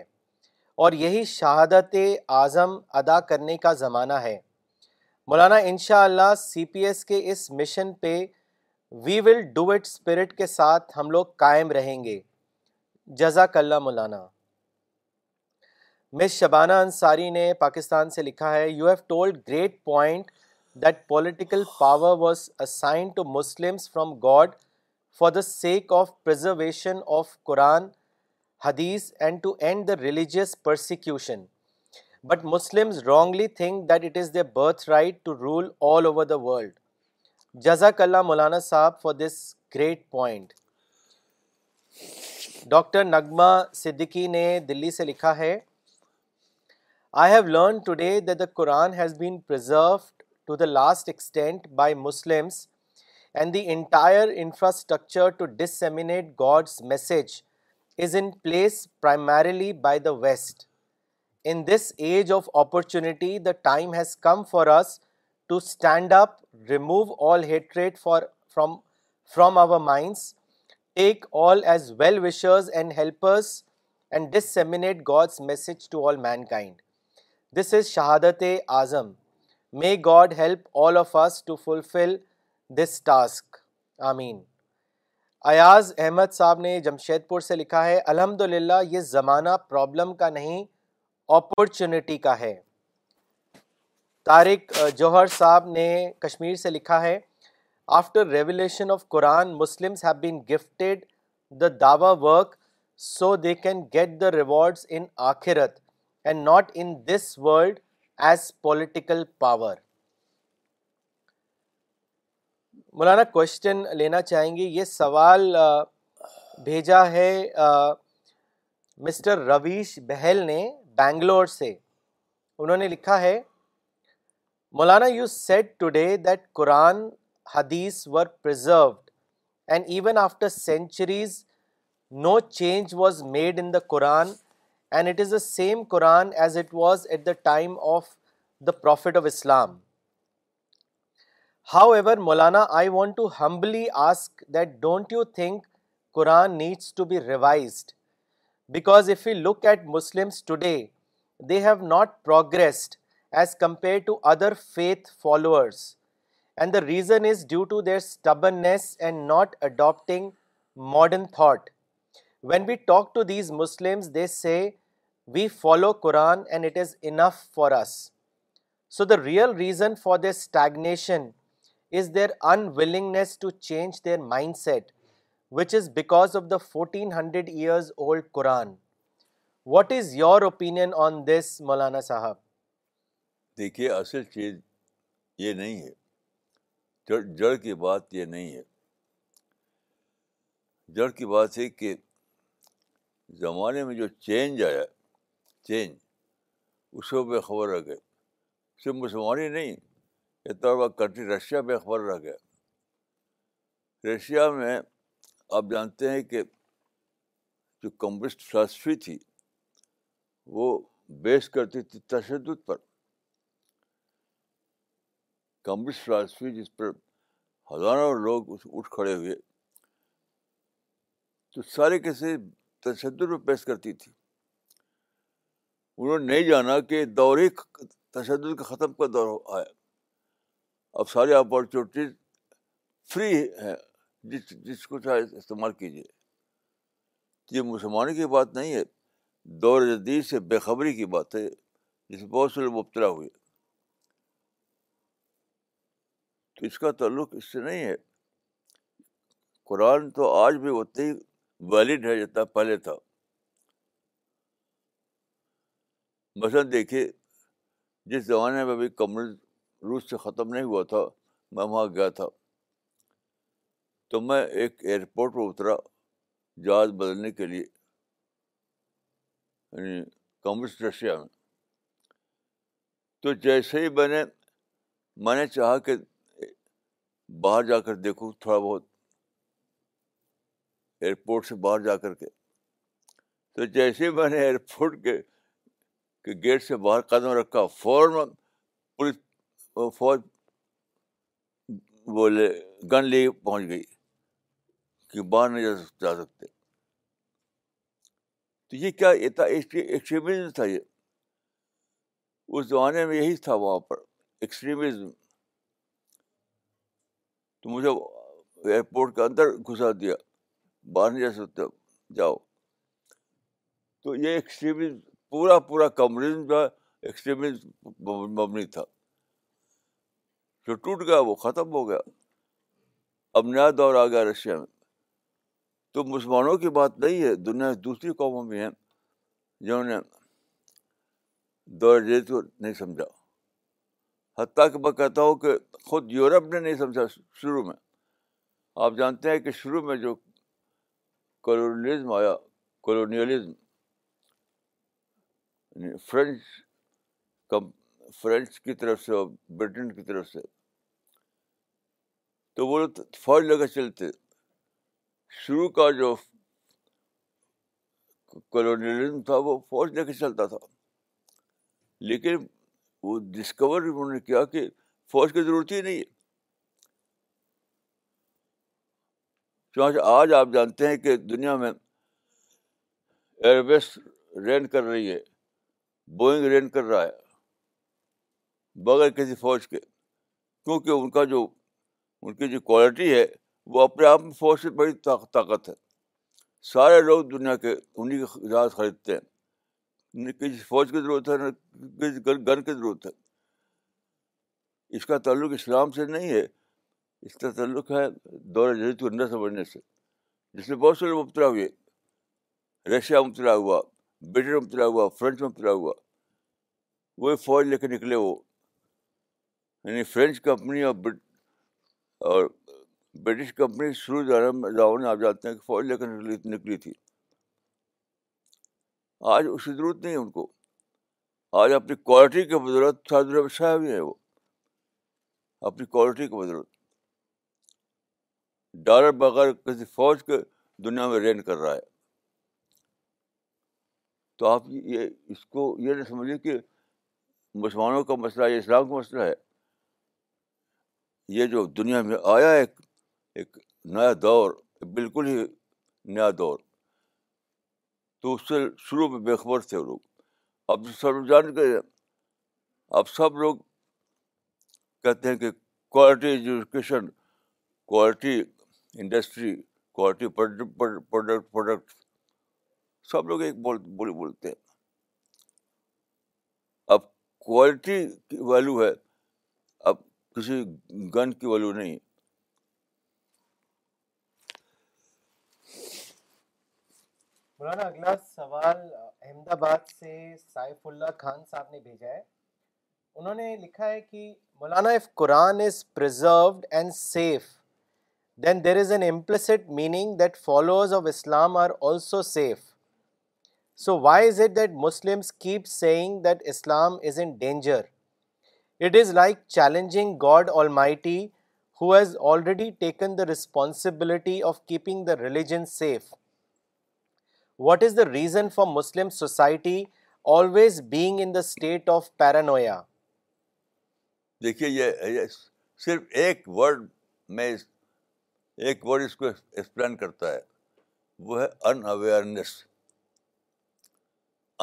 اور یہی شہادت اعظم ادا کرنے کا زمانہ ہے مولانا انشاءاللہ سی پی ایس کے اس مشن پہ we will do it spirit کے ساتھ ہم لوگ قائم رہیں گے جزاک اللہ مولانا مس شبانہ انصاری نے پاکستان سے لکھا ہے you have told great point that political power was assign to Muslims from God for the sake of preservation of Quran حدیث and and to the religious persecution but Muslims wrongly think that it is the birthright to rule all over the world جزاک اللہ مولانا صاحب for this great point doctor نغمہ صدیقی نے دلی سے لکھا ہے I have learn today day the Quran has been proved to the last extent by Muslims and the entire infrastructure to disseminate God's message is in place primarily by the West. In this age of opportunity, the time has come for us to stand up, remove all hatred from our minds, take all as well-wishers and helpers and disseminate God's message to all mankind. This is Shahadat-e Azam. May God help all of us to fulfil this task آمین ایاز احمد صاحب نے جمشید پور سے لکھا ہے الحمد للہ یہ زمانہ پرابلم کا نہیں اپرچونیٹی کا ہے طارق جوہر صاحب نے کشمیر سے لکھا ہے after revelation of Quran Muslims gifted the Dawa work so they can get the rewards in آخرت and not in this world as political power Maulana question لینا چاہیں گے یہ سوال بھیجا ہے مسٹر رویش بہل نے بینگلور سے انہوں نے لکھا ہے مولانا you said today that Quran حدیث were preserved and even after centuries no change was made in the Quran and it is the same Quran as it was at the time of the Prophet of Islam. However, Maulana, I want to humbly ask that don't you think Quran needs to be revised? Because if we look at Muslims today, they have not progressed as compared to other faith followers, and the reason is due to their stubbornness and not adopting modern thought. When we talk to these Muslim they say we follow Quran and it is enough for us so the real reason for this stagnation is their unwillingness to change mindset which is because of the fourteen hundred years old Quran what is your opinion on this مولانا صاحب دیکھیے اصل چیز یہ نہیں ہے جڑ جڑ کی کی بات بات یہ نہیں ہے ہے کہ زمانے میں جو چینج آیا چینج اس کو بے خبر رہ گئے صرف مسلمان ہی نہیں یہ پر کنٹری رشیا بے خبر رہ گیا رشیا میں آپ جانتے ہیں کہ جو کمسٹ فلاسفی تھی وہ بیس کرتی تھی تشدد پر کمسٹ فلاسفی جس پر ہزاروں لوگ اٹھ کھڑے ہوئے تو سارے کیسے تشدد میں پیش کرتی تھی انہوں نے نہیں جانا کہ دور ہی تشدد کا ختم کا دور آیا اب ساری اپارچونیٹیز فری ہیں جس جس کو چاہے استعمال کیجیے یہ مسلمانوں کی بات نہیں ہے دور جدید سے بےخبری کی بات ہے جس میں بہت سے لوگ مبتلا ہوئے تو اس کا تعلق اس سے نہیں ہے قرآن تو آج بھی اتنی ہی ویلڈ ہے جتنا پہلے تھا مثلاً دیکھیے جس زمانے میں ابھی کمرسٹ روس سے ختم نہیں ہوا تھا میں وہاں گیا تھا تو میں ایک ایئرپورٹ پہ اترا جہاز بدلنے کے لیے یعنی کمسٹ رشیا میں تو جیسے ہی میں نے میں نے چاہا کہ باہر جا کر دیکھوں تھوڑا بہت ایئرپورٹ سے باہر جا کر کے تو جیسے میں نے ایئرپورٹ کے کے گیٹ سے باہر قدم رکھا فوراً پولیس فوج بولے گن لے پہنچ گئی کہ باہر نہیں جا جا سکتے تو یہ کیا تھا ایکسٹریمزم تھا یہ اس زمانے میں یہی تھا وہاں پر ایکسٹریمزم تو مجھے ایئرپورٹ کے اندر گھسا دیا باہر نہیں جا سکتے جاؤ تو یہ ایکسٹریمز پورا پورا کمرزم جو ہے ایکسٹریمز مبنی تھا جو ٹوٹ گیا وہ ختم ہو گیا اب نیا دور آ گیا رشیا میں تو مسلمانوں کی بات نہیں ہے دنیا دوسری قوموں میں ہیں جنہوں نے دور جیت کو نہیں سمجھا حتیٰ کہ میں کہتا ہوں کہ خود یورپ نے نہیں سمجھا شروع میں آپ جانتے ہیں کہ شروع میں جو کلونیلزم آیا کالونیلزم فرینچ فرینچ کی طرف سے اور برٹن کی طرف سے تو وہ لوگ فوج لے کر چلتے شروع کا جو کالونیلزم تھا وہ فوج لے کے چلتا تھا لیکن وہ ڈسکور انہوں نے کیا کہ فوج کی ضرورت ہی نہیں ہے چنانچہ آج آپ جانتے ہیں کہ دنیا میں ایئر ویس رین کر رہی ہے بوئنگ رین کر رہا ہے بغیر کسی فوج کے کیونکہ ان کا جو ان کی جو کوالٹی ہے وہ اپنے آپ میں فوج سے بڑی طاقت ہے سارے لوگ دنیا کے انہیں کے جہاز خریدتے ہیں نہ کسی فوج کی ضرورت ہے نہ کسی گن کی ضرورت ہے اس کا تعلق اسلام سے نہیں ہے اس کا تعلق ہے دور جدید کو نہ سمجھنے سے جس میں بہت سے لوگ مبتلا ہوئے رشیا میں ہوا بریٹن مبتلا ہوا فرینچ میں ہوا وہی فوج لے کے نکلے وہ یعنی فرینچ کمپنی اور اور برٹش کمپنی شروع میں آپ جانتے ہیں کہ فوج لے کر نکلی نکلی تھی آج اس کی ضرورت نہیں ہے ان کو آج اپنی کوالٹی کی بدولت شادی بھی ہیں وہ اپنی کوالٹی کی بدولت ڈالر بغیر کسی فوج کے دنیا میں رین کر رہا ہے تو آپ یہ اس کو یہ نہیں سمجھیں کہ مسلمانوں کا مسئلہ ہے اسلام کا مسئلہ ہے یہ جو دنیا میں آیا ایک ایک نیا دور بالکل ہی نیا دور تو اس سے شروع میں بے خبر تھے لوگ اب سب جان کے اب سب لوگ کہتے ہیں کہ quality education quality industry quality product product سب لوگ ایک بول بولی بولتے ہیں اب کوالٹی کی ویلو ہے اب کسی گن کی ویلو نہیں مولانا اگلا سوال احمد آباد سے سائف اللہ خان صاحب نے بھیجا ہے انہوں نے لکھا ہے کہ مولانا if Quran is preserved and safe then there is implicit meaning Islam safe so why is is like challenging God almighty who has responsibility of keeping the religion what is the reason for Muslim society always being state of paranoia ایک word اس کو explain کرتا ہے وہ ہے unawareness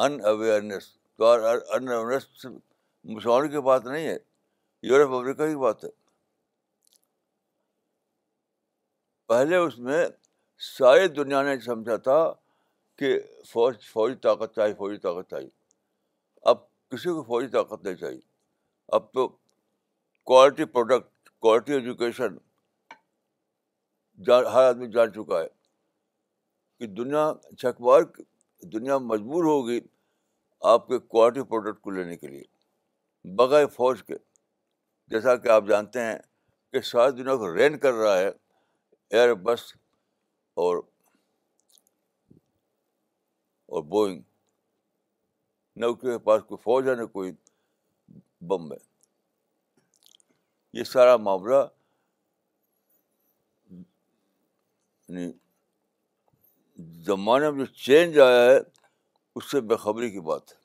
unawareness تو unawareness مسلمانوں کی بات نہیں ہے یورپ امریکہ کی بات ہے پہلے اس میں ساری دنیا نے سمجھا تھا کہ فوج فوجی طاقت چاہیے فوجی طاقت چاہیے اب کسی کو فوجی طاقت نہیں چاہیے اب تو کوالٹی پروڈکٹ کوالٹی ایجوکیشن جان ہر آدمی جان چکا ہے کہ دنیا چھکوار دنیا مجبور ہوگی آپ کے کوالٹی پروڈکٹ کو لینے کے لیے بغیر فوج کے جیسا کہ آپ جانتے ہیں کہ ساری دنیا کو رین کر رہا ہے ایئر بس اور اور بوئنگ نہ اس کے پاس کوئی فوج ہے نہ کوئی بم ہے یہ سارا معاملہ یعنی زمانے میں جو چینج آیا ہے اس سے بےخبری کی بات ہے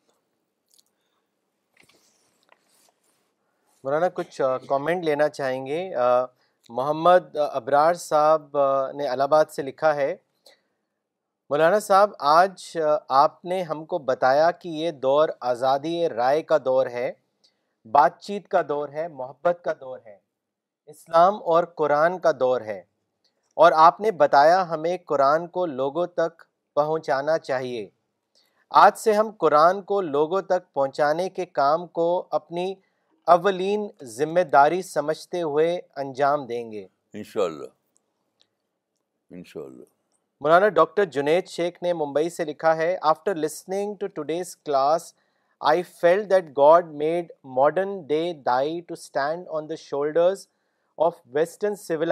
مولانا کچھ کامنٹ لینا چاہیں گے محمد ابرار صاحب نے الہ آباد سے لکھا ہے مولانا صاحب آج آپ نے ہم کو بتایا کہ یہ دور آزادی رائے کا دور ہے بات چیت کا دور ہے محبت کا دور ہے اسلام اور قرآن کا دور ہے اور آپ نے بتایا ہمیں قرآن کو لوگوں تک پہنچانا چاہیے آج سے ہم قرآن کو لوگوں تک پہنچانے کے کام کو اپنی اولین ذمہ داری سمجھتے ہوئے انجام دیں گے انشاءاللہ انشاءاللہ مولانا ڈاکٹر جنید شیخ نے ممبئی سے لکھا ہے after listening to today's class I feel that God made modern day die to on the shoulders of western save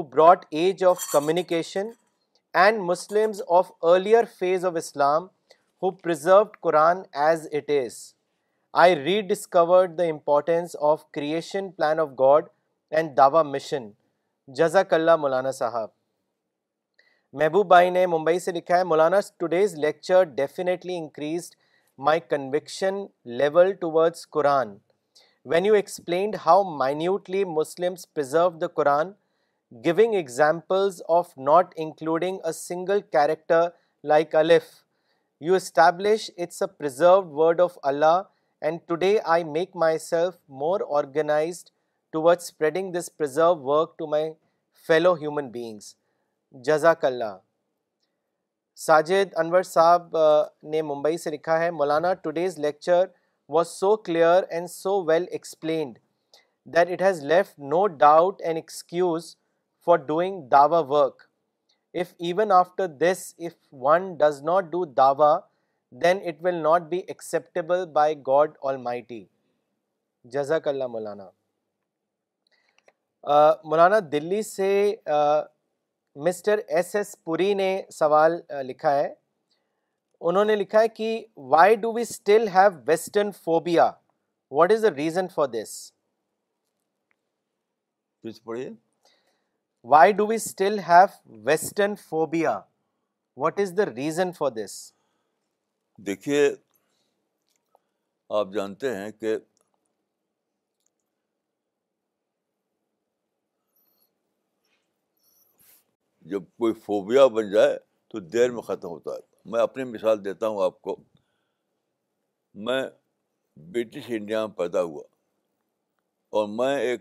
broad age of communication and Muslims of earlier phase of Islam preserved Quran as it is I read discovered the importance of creation plan of God and Dawa mission جزاک اللہ مولانا صاحب محبوب بھائی نے ممبئی سے لکھا ہے مولانا today's lecture definitely increased my conviction level Quran when you explained how minutely Muslims preserve the Quran going examples of not including a single character like الف you establish it's a preserved word of Allah and today I make myself more organised toward spreading this preserve work to my fellow human beings جزاک اللہ ساجد انور صاحب نے ممبئی سے لکھا ہے مولانا today's lecture was so clear and so well explained that it has left no doubt and excuse for doing Dawa work after سے mister S S Puri نے سوال لکھا ہے انہوں نے لکھا ہے کہ why do we still have western phobia what is the reason for this why do we still have western phobia what is the reason for this دیکھیے آپ جانتے ہیں کہ جب کوئی فوبیا بن جائے تو دیر میں ختم ہوتا ہے میں اپنی مثال دیتا ہوں آپ کو میں برٹش انڈیا میں پیدا ہوا اور میں ایک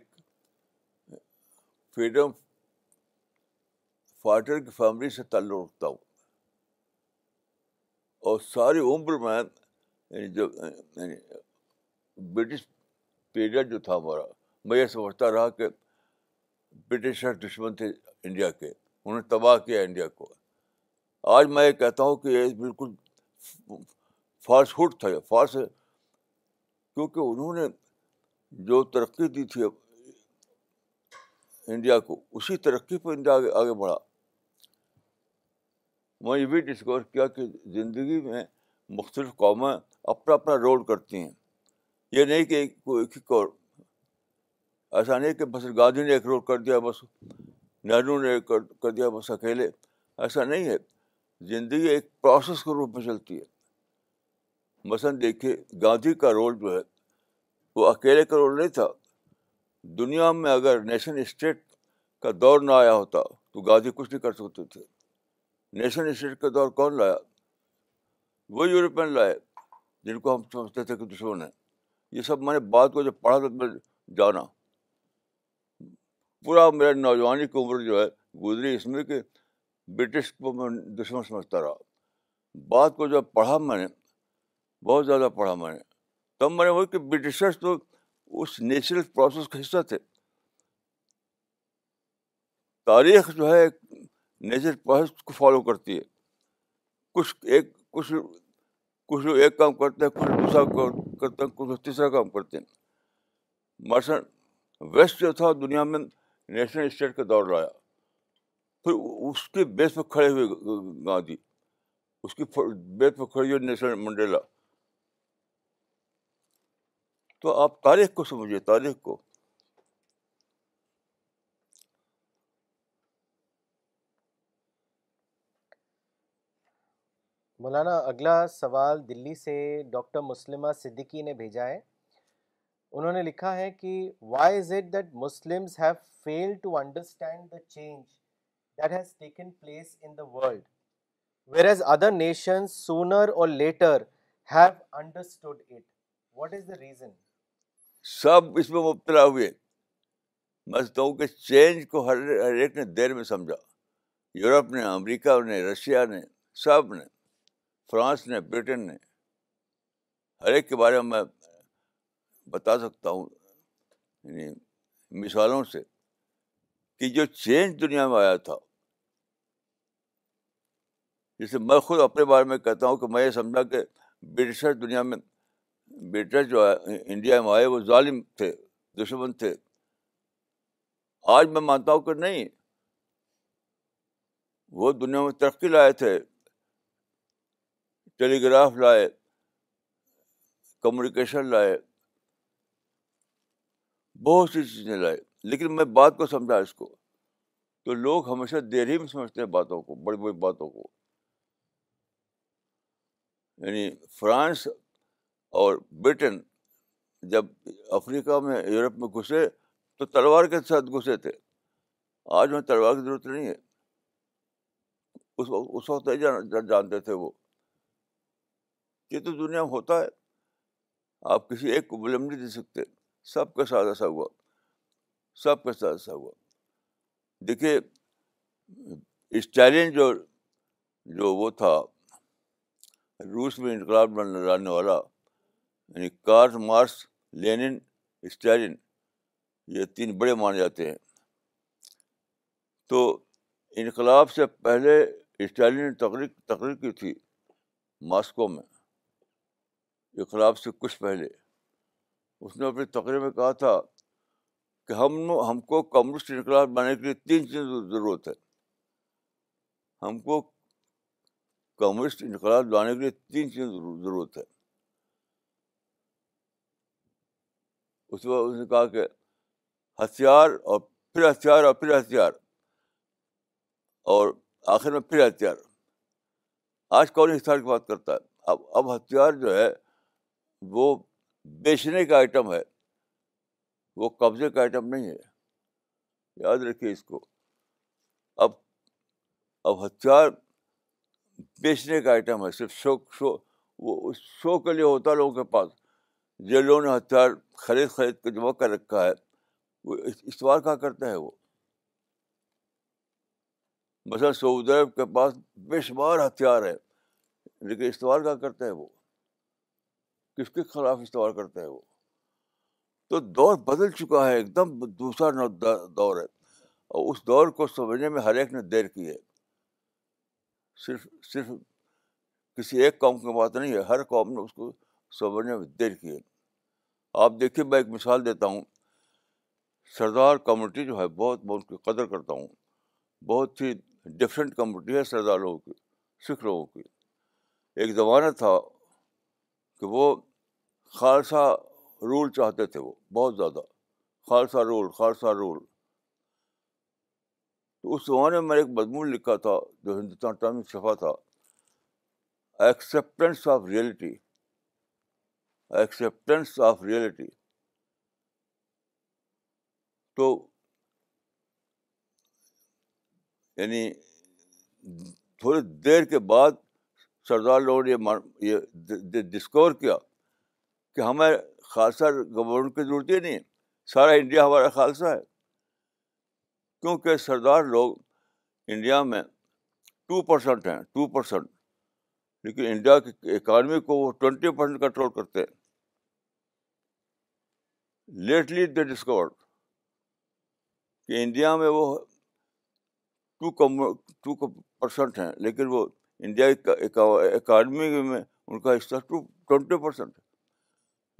فریڈم فاٹر کی فیملی سے تعلق رکھتا ہوں اور ساری عمر میں یعنی جو یعنی برٹش پیریڈ جو تھا ہمارا میں یہ سمجھتا رہا کہ برٹشر دشمن تھے انڈیا کے انہوں نے تباہ کیا انڈیا کو آج میں یہ کہتا ہوں کہ یہ بالکل فالس ہوڈ تھا فالس کیونکہ انہوں نے جو ترقی دی تھی انڈیا کو اسی ترقی پہ انڈیا آگے بڑھا میں یہ بھی ڈسکور کیا کہ زندگی میں مختلف قومیں اپنا اپنا رول کرتی ہیں یہ نہیں کہ کوئی ایک اور ایسا نہیں کہ بس گاندھی نے ایک رول کر دیا بس نہرو نے ایک کر دیا بس اکیلے ایسا نہیں ہے زندگی ایک پروسیس کے روپ میں چلتی ہے مثلاً دیکھیے گاندھی کا رول جو ہے وہ اکیلے کا رول نہیں تھا دنیا میں اگر نیشن اسٹیٹ کا دور نہ آیا ہوتا تو گاندھی کچھ نہیں کر سکتے تھے نیشن اسٹیٹ کا دور کون لایا وہ یورپین لائے جن کو ہم سمجھتے تھے کہ دشمن ہے یہ سب میں نے بعد کو جب پڑھا تو میں جانا پورا میرا نوجوانی کی عمر جو ہے گزری اس میں کہ برٹش کو میں دشمن سمجھتا رہا بعد کو جب پڑھا میں نے بہت زیادہ پڑھا میں نے تب میں نے وہ کہ برٹشرس تو اس نیچرل پروسیس کا حصہ تھے تاریخ جو ہے نیچر بہت کو فالو کرتی ہے کچھ ایک کچھ کچھ لوگ ایک کام کرتے ہیں کچھ دوسرا کرتے ہیں کچھ لوگ تیسرا کام کرتے ہیں مارشل ویسٹ جو تھا دنیا میں نیشنل اسٹیٹ کا دور لایا پھر اس کے بیس پہ کھڑے ہوئے گاندھی اس کی بیس پہ کھڑی ہوئے نیشنل منڈیلا تو آپ تاریخ کو سمجھیے تاریخ کو مولانا اگلا سوال دلی سے ڈاکٹر مسلمہ صدیقی نے بھیجا ہے انہوں نے لکھا ہے کہ why is it that Muslim places in the world whereas other nation sooner or later have understood it what is the reason سب اس میں مبتلا ہوئے میں سمجھتا ہوں کہ چینج کو ہر ہر ایک نے دیر میں سمجھا یورپ نے امریکہ نے رشیا نے سب نے فرانس نے بریٹن نے ہر ایک کے بارے میں میں بتا سکتا ہوں یعنی مثالوں سے کہ جو چینج دنیا میں آیا تھا جسے میں خود اپنے بارے میں کہتا ہوں کہ میں یہ سمجھا کہ برٹشر دنیا میں برٹش جو آیا انڈیا میں آئے وہ ظالم تھے دشمن تھے آج میں مانتا ہوں کہ نہیں وہ دنیا میں ترقی لائے تھے ٹیلی گراف لائے کمیونیکیشن لائے بہت سی چیزیں لائے لیکن میں بات کو سمجھا اس کو تو لوگ ہمیشہ دیر ہی میں سمجھتے ہیں باتوں کو بڑی بڑی باتوں کو یعنی فرانس اور برٹن جب افریقہ میں یورپ میں گھسے تو تلوار کے ساتھ گھسے تھے آج میں تلوار کی ضرورت نہیں ہے اس وقت اس وقت نہیں جانتے تھے وہ یہ تو دنیا میں ہوتا ہے آپ کسی ایک کو بلم نہیں دے سکتے سب کے ساتھ ایسا ہوا سب کے ساتھ ایسا ہوا دیکھیے اسٹیلن جو جو وہ تھا روس میں انقلاب لانے والا یعنی کارل مارس لینن اسٹیلن یہ تین بڑے مانے جاتے ہیں تو انقلاب سے پہلے اسٹیلن تقریر تقریر کی تھی ماسکو میں انقلاب سے کچھ پہلے اس نے اپنے تقریر میں کہا تھا کہ ہم ہم کو کمرسٹ انقلاب بنانے کے لیے تین کی ضرورت ہے ہم کو کمرسٹ انقلاب بنانے کے لیے تین کی ضرورت ہے اس وقت اس نے کہا کہ ہتھیار اور پھر ہتھیار اور پھر ہتھیار اور آخر میں پھر ہتھیار آج کون ہتھیار کی بات کرتا ہے اب اب ہتھیار جو ہے وہ بیچنے کا آئٹم ہے وہ قبضے کا آئٹم نہیں ہے یاد رکھیے اس کو اب اب ہتھیار بیچنے کا آئٹم ہے صرف شو شو وہ اس شو کے لیے ہوتا ہے لوگوں کے پاس جن لوگوں نے ہتھیار خرید خرید کے جمع کر رکھا ہے وہ استوار کا کرتا ہے وہ مثلاً سعودی کے پاس بے شمار ہتھیار ہے لیکن استوار کا کرتا ہے وہ کس کے خلاف استعمال کرتا ہے وہ تو دور بدل چکا ہے ایک دم دوسرا دور ہے اور اس دور کو سمجھنے میں ہر ایک نے دیر کی ہے صرف صرف کسی ایک قوم کی بات نہیں ہے ہر قوم نے اس کو سمجھنے میں دیر کی ہے آپ دیکھیے میں ایک مثال دیتا ہوں سردار کمیونٹی جو ہے بہت میں ان کی قدر کرتا ہوں بہت ہی ڈفرینٹ کمیونٹی ہے سردار لوگوں کی سکھ لوگوں کی ایک زمانہ تھا کہ وہ خالصہ رول چاہتے تھے وہ بہت زیادہ خالصہ رول خالصہ رول تو اس زمانے میں ایک مضمون لکھا تھا جو ہندوستان ٹائم شفا تھا acceptance of reality acceptance of reality تو یعنی تھوڑی دیر کے بعد سردار لوگوں نے یہ ڈسکور کیا کہ ہمیں خالصہ گورنمنٹ کی ضرورت ہی نہیں سارا انڈیا ہمارا خالصہ ہے کیونکہ سردار لوگ انڈیا میں ٹو پرسینٹ ہیں ٹو پرسینٹ لیکن انڈیا کی اکانمی کو وہ ٹوینٹی پرسینٹ کنٹرول کرتے ہیں لیٹلی دے ڈسکور کہ انڈیا میں وہ ٹو ٹو پرسینٹ ہیں لیکن وہ انڈیا اکانمی میں ان کا حصہ ٹو ٹونٹی پرسینٹ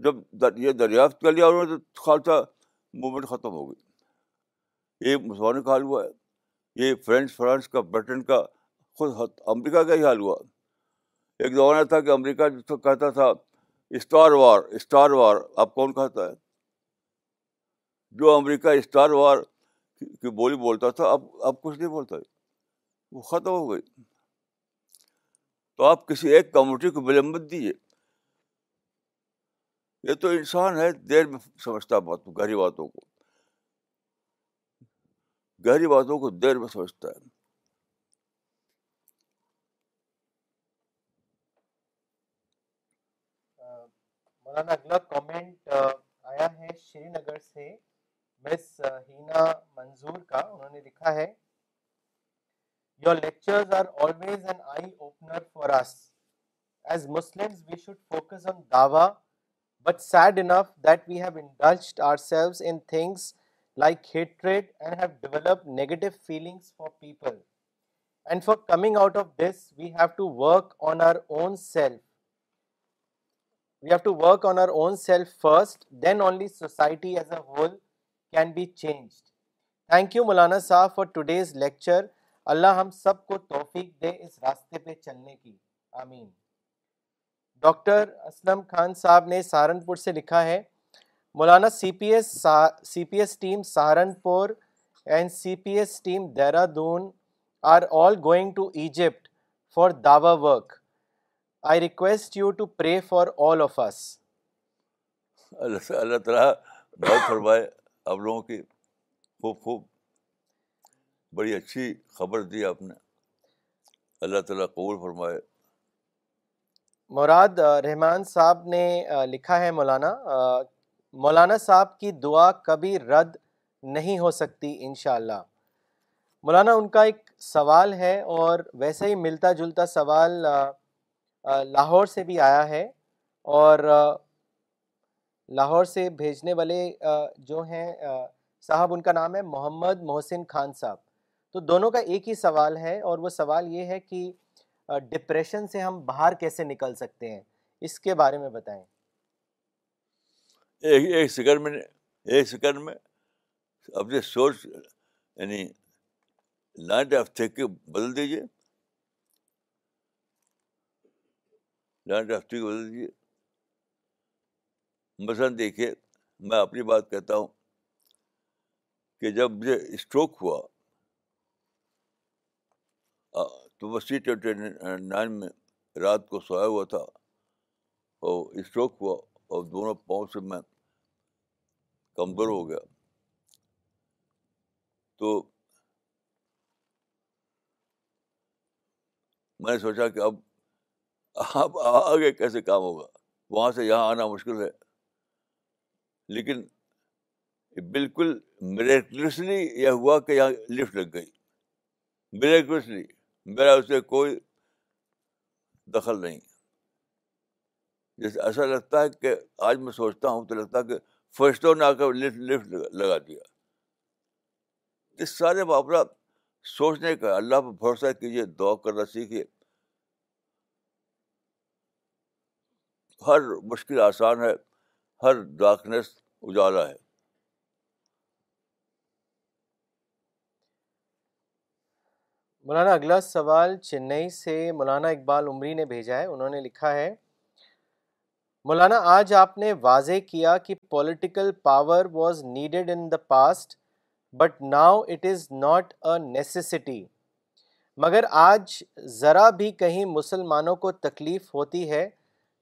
جب یہ دریافت کر لیا انہوں نے تو خالصہ موومنٹ ختم ہو گئی یہ مسلمانوں کا حال ہوا ہے یہ فرینچ فرانس کا بریٹن کا خود امریکہ کا ہی حال ہوا ایک زمانہ تھا کہ امریکہ جس کو کہتا تھا اسٹار وار اسٹار وار اب کون کہتا ہے جو امریکہ اسٹار وار کی بولی بولتا تھا اب اب کچھ نہیں بولتا وہ ختم ہو گئی تو آپ کسی ایک کمیونٹی کو مت دیجیے یہ تو انسان ہے دیر میں سمجھتا بات گہری باتوں کو گہری باتوں کو دیر میں سمجھتا ہے مولانا اگلا کامنٹ آیا ہے شری نگر سے مس ہینا منظور کا انہوں نے لکھا ہے Your lectures are always an eye-opener for us. As Muslims, we should focus on dawah, but sad enough that we have indulged ourselves in things like hatred and have developed negative feelings for people. And for coming out of this, we have to work on our own self. We have to work on our own self first, then only society as a whole can be changed. Thank you Maulana Sahab for today's lecture. اللہ ہم سب کو توفیق دے اس راستے پہ چلنے کی آمین doctor Aslam Khan صاحب نے سہارنپور سے لکھا ہے Maulana C P S C P S team Saharanpur and C P S team Dehradun are all going to Egypt for dawah work I request you to pray for all of us Allah تعالیٰ بہت فرمائے آپ لوگوں کی خوب خوب بڑی اچھی خبر دی آپ نے اللہ تعالیٰ قبول فرمائے مراد رحمان صاحب نے لکھا ہے مولانا مولانا صاحب کی دعا کبھی رد نہیں ہو سکتی انشاءاللہ مولانا ان کا ایک سوال ہے اور ویسے ہی ملتا جلتا سوال لاہور سے بھی آیا ہے اور لاہور سے بھیجنے والے جو ہیں صاحب ان کا نام ہے محمد محسن خان صاحب تو دونوں کا ایک ہی سوال ہے اور وہ سوال یہ ہے کہ ڈپریشن سے ہم باہر کیسے نکل سکتے ہیں اس کے بارے میں بتائیں ایک ایک میں میں اپنے سوچ یعنی لائن بدل دیجیے لائن بدل دیجیے مثلاً دیکھیے میں اپنی بات کہتا ہوں کہ جب مجھے اسٹروک ہوا تو وہ سی ٹوینٹی نائن میں رات کو سویا ہوا تھا اور اسٹروک ہوا اور دونوں پاؤں سے میں کمزور ہو گیا تو میں نے سوچا کہ اب اب آگے کیسے کام ہوگا وہاں سے یہاں آنا مشکل ہے لیکن بالکل میریکلسلی یہ ہوا کہ یہاں لفٹ لگ گئی میریکلسلی میرا اسے کوئی دخل نہیں جیسے ایسا لگتا ہے کہ آج میں سوچتا ہوں تو لگتا ہے کہ فرشتوں نے آ کر لفٹ لفٹ لگا دیا اس سارے معاملہ سوچنے کا اللہ پر بھروسہ کیجیے دعا کرنا سیکھیے ہر مشکل آسان ہے ہر ڈارکنیس اجالا ہے مولانا اگلا سوال چنئی سے مولانا اقبال عمری نے بھیجا ہے انہوں نے لکھا ہے مولانا آج آپ نے واضح کیا کہ political power was needed in the past but now it is not a necessity مگر آج ذرا بھی کہیں مسلمانوں کو تکلیف ہوتی ہے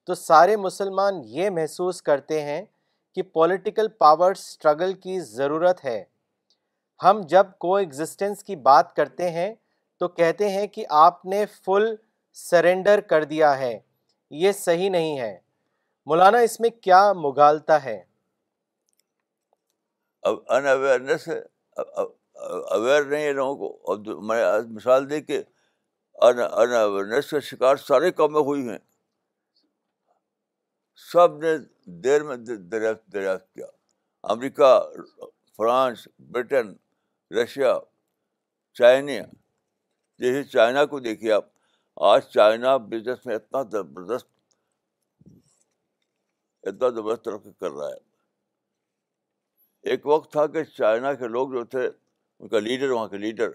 تو سارے مسلمان یہ محسوس کرتے ہیں کہ پولیٹیکل پاور سٹرگل کی ضرورت ہے ہم جب کو ایگزسٹنس کی بات کرتے ہیں تو کہتے ہیں کہ آپ نے فل سرینڈر کر دیا ہے یہ صحیح نہیں ہے مولانا اس میں کیا مغالتا ہے اب ان ہے نہیں لوگوں کو میں مثال دے کے شکار سارے قومیں ہوئی ہیں سب نے دیر میں دریافت کیا امریکہ فرانس برٹن رشیا چائنا جیسے چائنا کو دیکھیے آپ آج چائنا بزنس میں اتنا زبردست اتنا زبردست ترقی کر رہا ہے ایک وقت تھا کہ چائنا کے لوگ جو تھے ان کا لیڈر وہاں کے لیڈر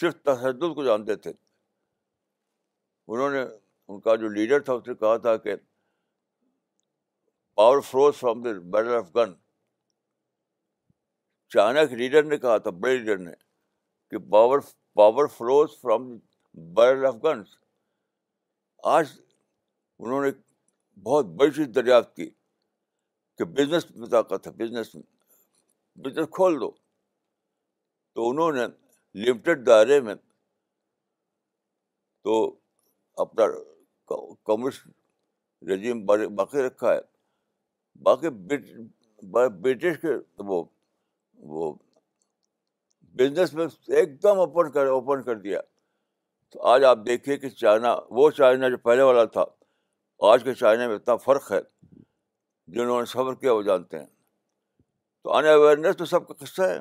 صرف تشدد کو جانتے تھے انہوں نے ان کا جو لیڈر تھا اس نے کہا تھا کہ power flows from the battle of gun China کے لیڈر نے کہا تھا بڑے لیڈر نے کہ power power flows from of guns آج انہوں نے بہت بڑی چیز دریافت کی کہ بزنس میں طاقت ہے بزنس بزنس کھول دو تو انہوں نے لمیٹڈ دائرے میں تو اپنا کمسٹ رجیم باقی رکھا ہے باقی برٹش کے وہ وہ بزنس میں ایک دم اوپن کر اوپن کر دیا تو آج آپ دیکھیے کہ چائنا وہ چائنا جو پہلے والا تھا آج کے چائنا میں اتنا فرق ہے جنہوں نے صبر کیا وہ جانتے ہیں تو ان اویئرنیس تو سب کا قصہ ہے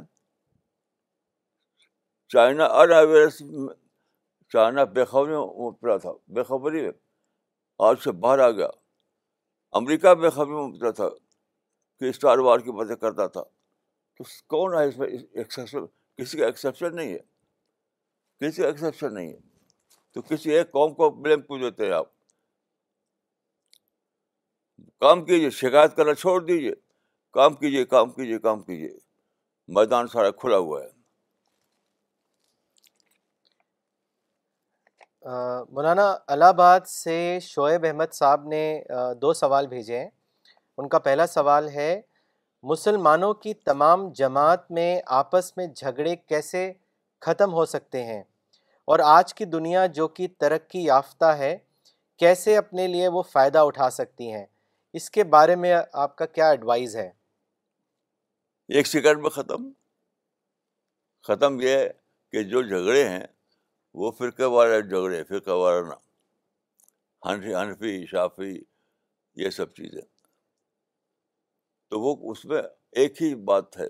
چائنا ان اویئرنیس میں مبتلا تھا بے تھا میں آج سے باہر آ گیا امریکہ بے میں مبتلا تھا کہ اسٹار وار کی مدد کرتا تھا تو کون ہے اس میں کسی کا ایکسیپشن نہیں ہے کسی کا ایکسیپشن نہیں ہے تو کسی ایک قوم کو بلیم کیوں دیتے ہیں آپ کام کیجیے شکایت کرنا چھوڑ دیجیے کام کیجیے کام کیجیے کام کیجیے میدان سارا کھلا ہوا ہے مولانا الہ آباد سے شعیب احمد صاحب نے دو سوال بھیجے ہیں ان کا پہلا سوال ہے مسلمانوں کی تمام جماعت میں آپس میں جھگڑے کیسے ختم ہو سکتے ہیں اور آج کی دنیا جو کہ ترقی یافتہ ہے کیسے اپنے لیے وہ فائدہ اٹھا سکتی ہیں اس کے بارے میں آپ کا کیا ایڈوائز ہے ایک سیکنڈ میں ختم ختم یہ ہے کہ جو جھگڑے ہیں وہ فرقہ جھگڑے فرقہ وارانہ ہنفی ہنفی شافی یہ سب چیزیں تو وہ اس میں ایک ہی بات ہے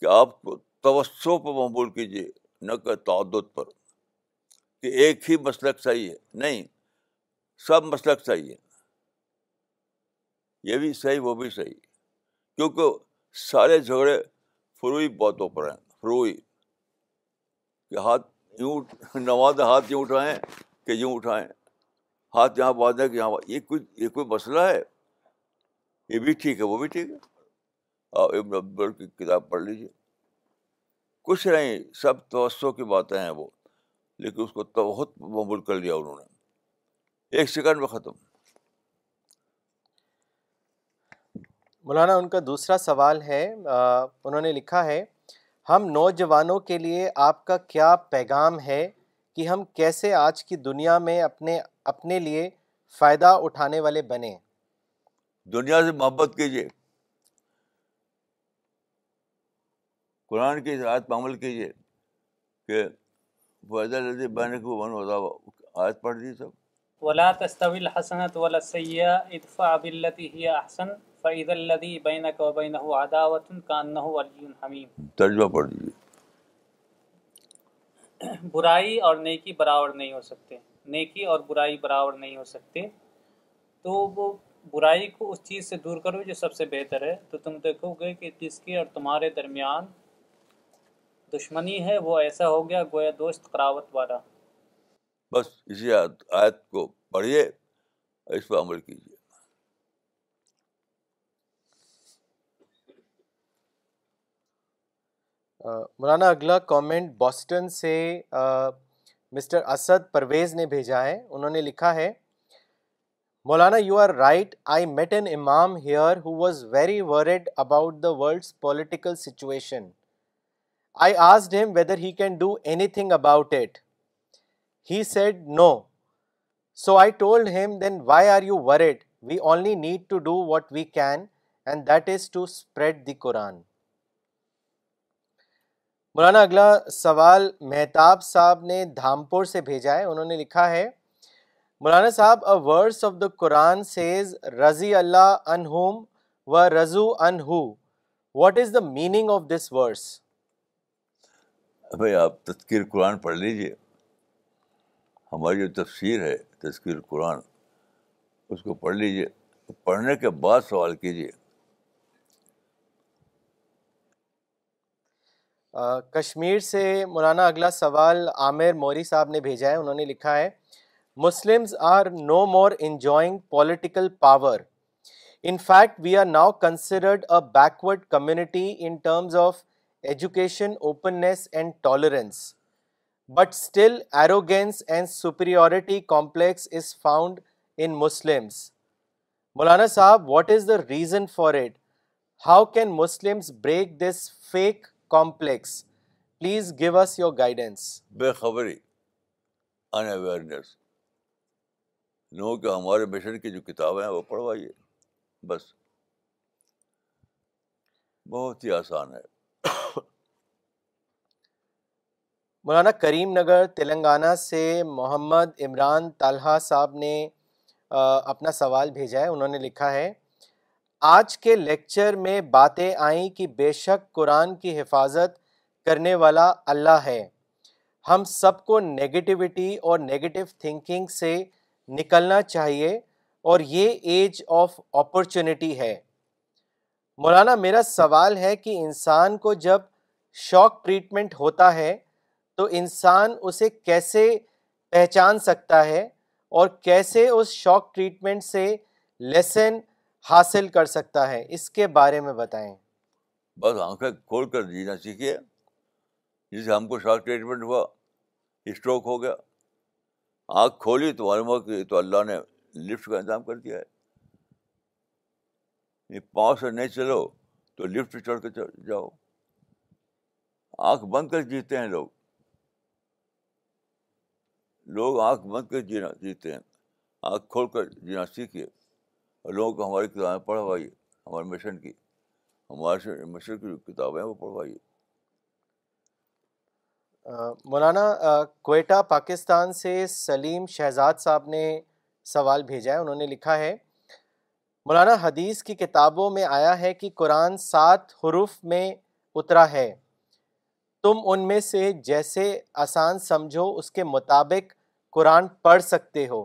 کہ آپ کو پر مقبول کیجیے نہ کہ تعدد پر کہ ایک ہی صحیح چاہیے نہیں سب صحیح چاہیے یہ بھی صحیح وہ بھی صحیح کیونکہ سارے جھگڑے فروئی باتوں پر ہیں فروئی کہ ہاتھ یوں نواز ہاتھ یوں اٹھائیں کہ یوں اٹھائیں ہاتھ یہاں باندھیں کہ یہاں یہ کوئی یہ کوئی مسئلہ ہے یہ بھی ٹھیک ہے وہ بھی ٹھیک ہے آپ ابن عبدال کی کتاب پڑھ لیجیے کچھ نہیں سب کی باتیں ہیں وہ لیکن اس کو بہت مبول کر لیا انہوں نے ایک سیکنڈ میں ختم مولانا ان کا دوسرا سوال ہے انہوں نے لکھا ہے ہم نوجوانوں کے لیے آپ کا کیا پیغام ہے کہ ہم کیسے آج کی دنیا میں اپنے اپنے لیے فائدہ اٹھانے والے بنیں دنیا سے محبت کیجیے قرآن کی آیت پر عمل کیجیے کہ فیضا لذیذ بہن کو بن ہوتا آیت پڑھ دی سب ولا تستوي الحسنة ولا السيئة ادفع بالتي هي أحسن فإذا الذي بينك وبينه عداوة كأنه ولي حميم ترجمہ پڑھ دیجیے برائی اور نیکی برابر نہیں ہو سکتے نیکی اور برائی برابر نہیں ہو سکتے تو وہ برائی کو اس چیز سے دور کرو جو سب سے بہتر ہے تو تم دیکھو گے کہ جس کی اور تمہارے درمیان دشمنی ہے وہ ایسا ہو گیا گویا دوست قراوت والا بس اسی آیت کو اس عمل مولانا اگلا کامنٹ بوسٹن سے مسٹر اسد پرویز نے بھیجا ہے انہوں نے لکھا ہے Maulana you are right I met an imam here who was very worried about the world's political situation I asked whether he can do anything about it he said no so I told him then why are you worried we only need to do what we can and that is to spread the Quran Maulana اگلا سوال مہتاب صاحب نے دھامپور سے بھیجا ہے انہوں نے لکھا ہے مولانا صاحب اے ورس آف دا قرآن سیز رضی اللہ ان ہوم و رضو انہ what is the meaning of this بھائی آپ تذکیر قرآن پڑھ لیجیے ہماری جو تفسیر ہے تذکیر قرآن اس کو پڑھ لیجیے پڑھنے کے بعد سوال کیجیے کشمیر سے مولانا اگلا سوال عامر موری صاحب نے بھیجا ہے انہوں نے لکھا ہے Muslims are no more enjoying political power in fact we are now considered a backward community in terms of education openness and tolerance but still arrogance and superiority complex is found in Muslims Maulana Sahab what is the reason for it how can Muslims break this fake complex please give us your guidance بے خبری ان awareness نو کہ ہمارے mission کی جو کتابیں ہیں وہ پڑھوائیے بس بہت ہی آسان ہے مولانا کریم نگر تلنگانہ سے محمد عمران طالحہ صاحب نے اپنا سوال بھیجا ہے انہوں نے لکھا ہے آج کے لیکچر میں باتیں آئیں کہ بے شک قرآن کی حفاظت کرنے والا اللہ ہے ہم سب کو نیگیٹیوٹی اور نیگیٹو تھنکنگ سے نکلنا چاہیے اور یہ ایج آف اپرچونیٹی ہے مولانا میرا سوال ہے کہ انسان کو جب شوق ٹریٹمنٹ ہوتا ہے تو انسان اسے کیسے پہچان سکتا ہے اور کیسے اس شوق ٹریٹمنٹ سے لیسن حاصل کر سکتا ہے اس کے بارے میں بتائیں بس آنکھیں کھول کر جینا سیکھیے جیسے ہم کو شوق ٹریٹمنٹ ہوا اسٹروک ہو گیا آنکھ کھولی تو معلوم ہو کہ تو اللہ نے لفٹ کا انتظام کر دیا ہے پاؤں سے نہیں چلو تو لفٹ چڑھ کے چڑھ جاؤ آنکھ بند کر جیتے ہیں لوگ لوگ آنکھ بند کر جینا جیتے ہیں آنکھ کھول کر جینا سیکھیے اور لوگوں کو ہماری کتابیں پڑھوائیے ہمارے مشن کی ہمارے مشن کی جو کتابیں وہ پڑھوائیے مولانا کوئٹہ پاکستان سے سلیم شہزاد صاحب نے سوال بھیجا ہے انہوں نے لکھا ہے مولانا حدیث کی کتابوں میں آیا ہے کہ قرآن سات حروف میں اترا ہے تم ان میں سے جیسے آسان سمجھو اس کے مطابق قرآن پڑھ سکتے ہو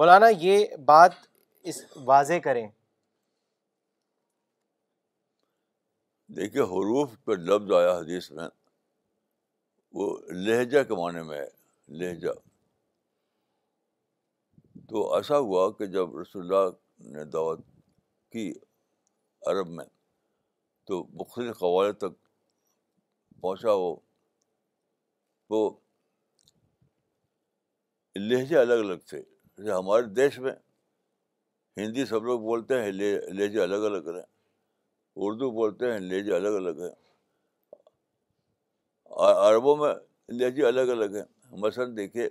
مولانا یہ بات اس واضح کریں دیکھیے حروف آیا حدیث میں وہ لہجہ کے معنی میں ہے لہجہ تو ایسا ہوا کہ جب رسول اللہ نے دعوت کی عرب میں تو مختلف قوالے تک پہنچا وہ تو لہجے الگ الگ تھے جیسے ہمارے دیش میں ہندی سب لوگ بولتے ہیں لہجے الگ الگ ہیں اردو بولتے ہیں لہجے الگ الگ ہیں اور عربوں میں لہجے الگ الگ ہیں مثلاً دیکھے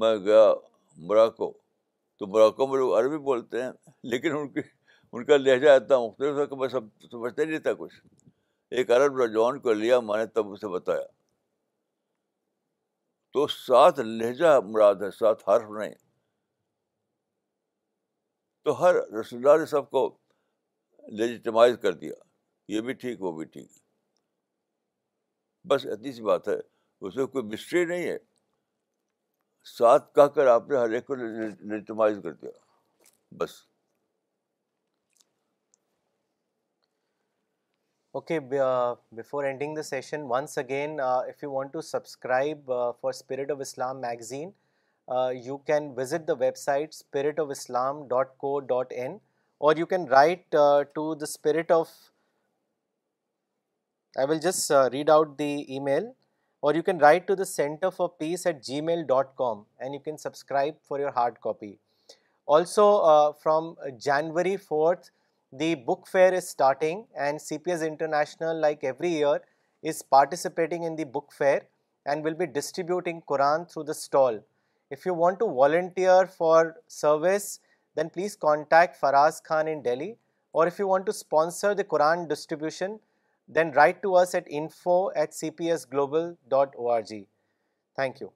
میں گیا مراکو تو مراکو میں لوگ عربی بولتے ہیں لیکن ان کی ان کا لہجہ اتنا مختلف تھا کہ میں سب سمجھتا ہی تھا کچھ ایک عرب رجوان کو لیا میں نے تب اسے بتایا تو سات لہجہ مراد ہے سات حرف نہیں تو ہر رسول اللہ نے سب کو لیجیٹمائز کر دیا یہ بھی ٹھیک وہ بھی ٹھیک بس اتنی سی بات ہے اس میں کوئی مسٹری نہیں ہے ساتھ کہہ کر آپ نے ہر ایک کو نیٹمائز کر دیا بس okay before ending the session once again if you want to subscribe for spirit of Islam magazine you can visit the website spirit of Islam dot co dot in or you can write to the spirit of I will just uh, read out the email, or you can write to the centerforpeace@gmail.com and you can subscribe for your hard copy. Also, uh, from January 4th, the book fair is starting, and CPS International, like every year, is participating in the book fair and will be distributing Quran through the stall. If you want to volunteer for service, then please contact Faraz Khan in Delhi, or if you want to sponsor the Quran distribution, then write to at info at C P S global dot O R G thank you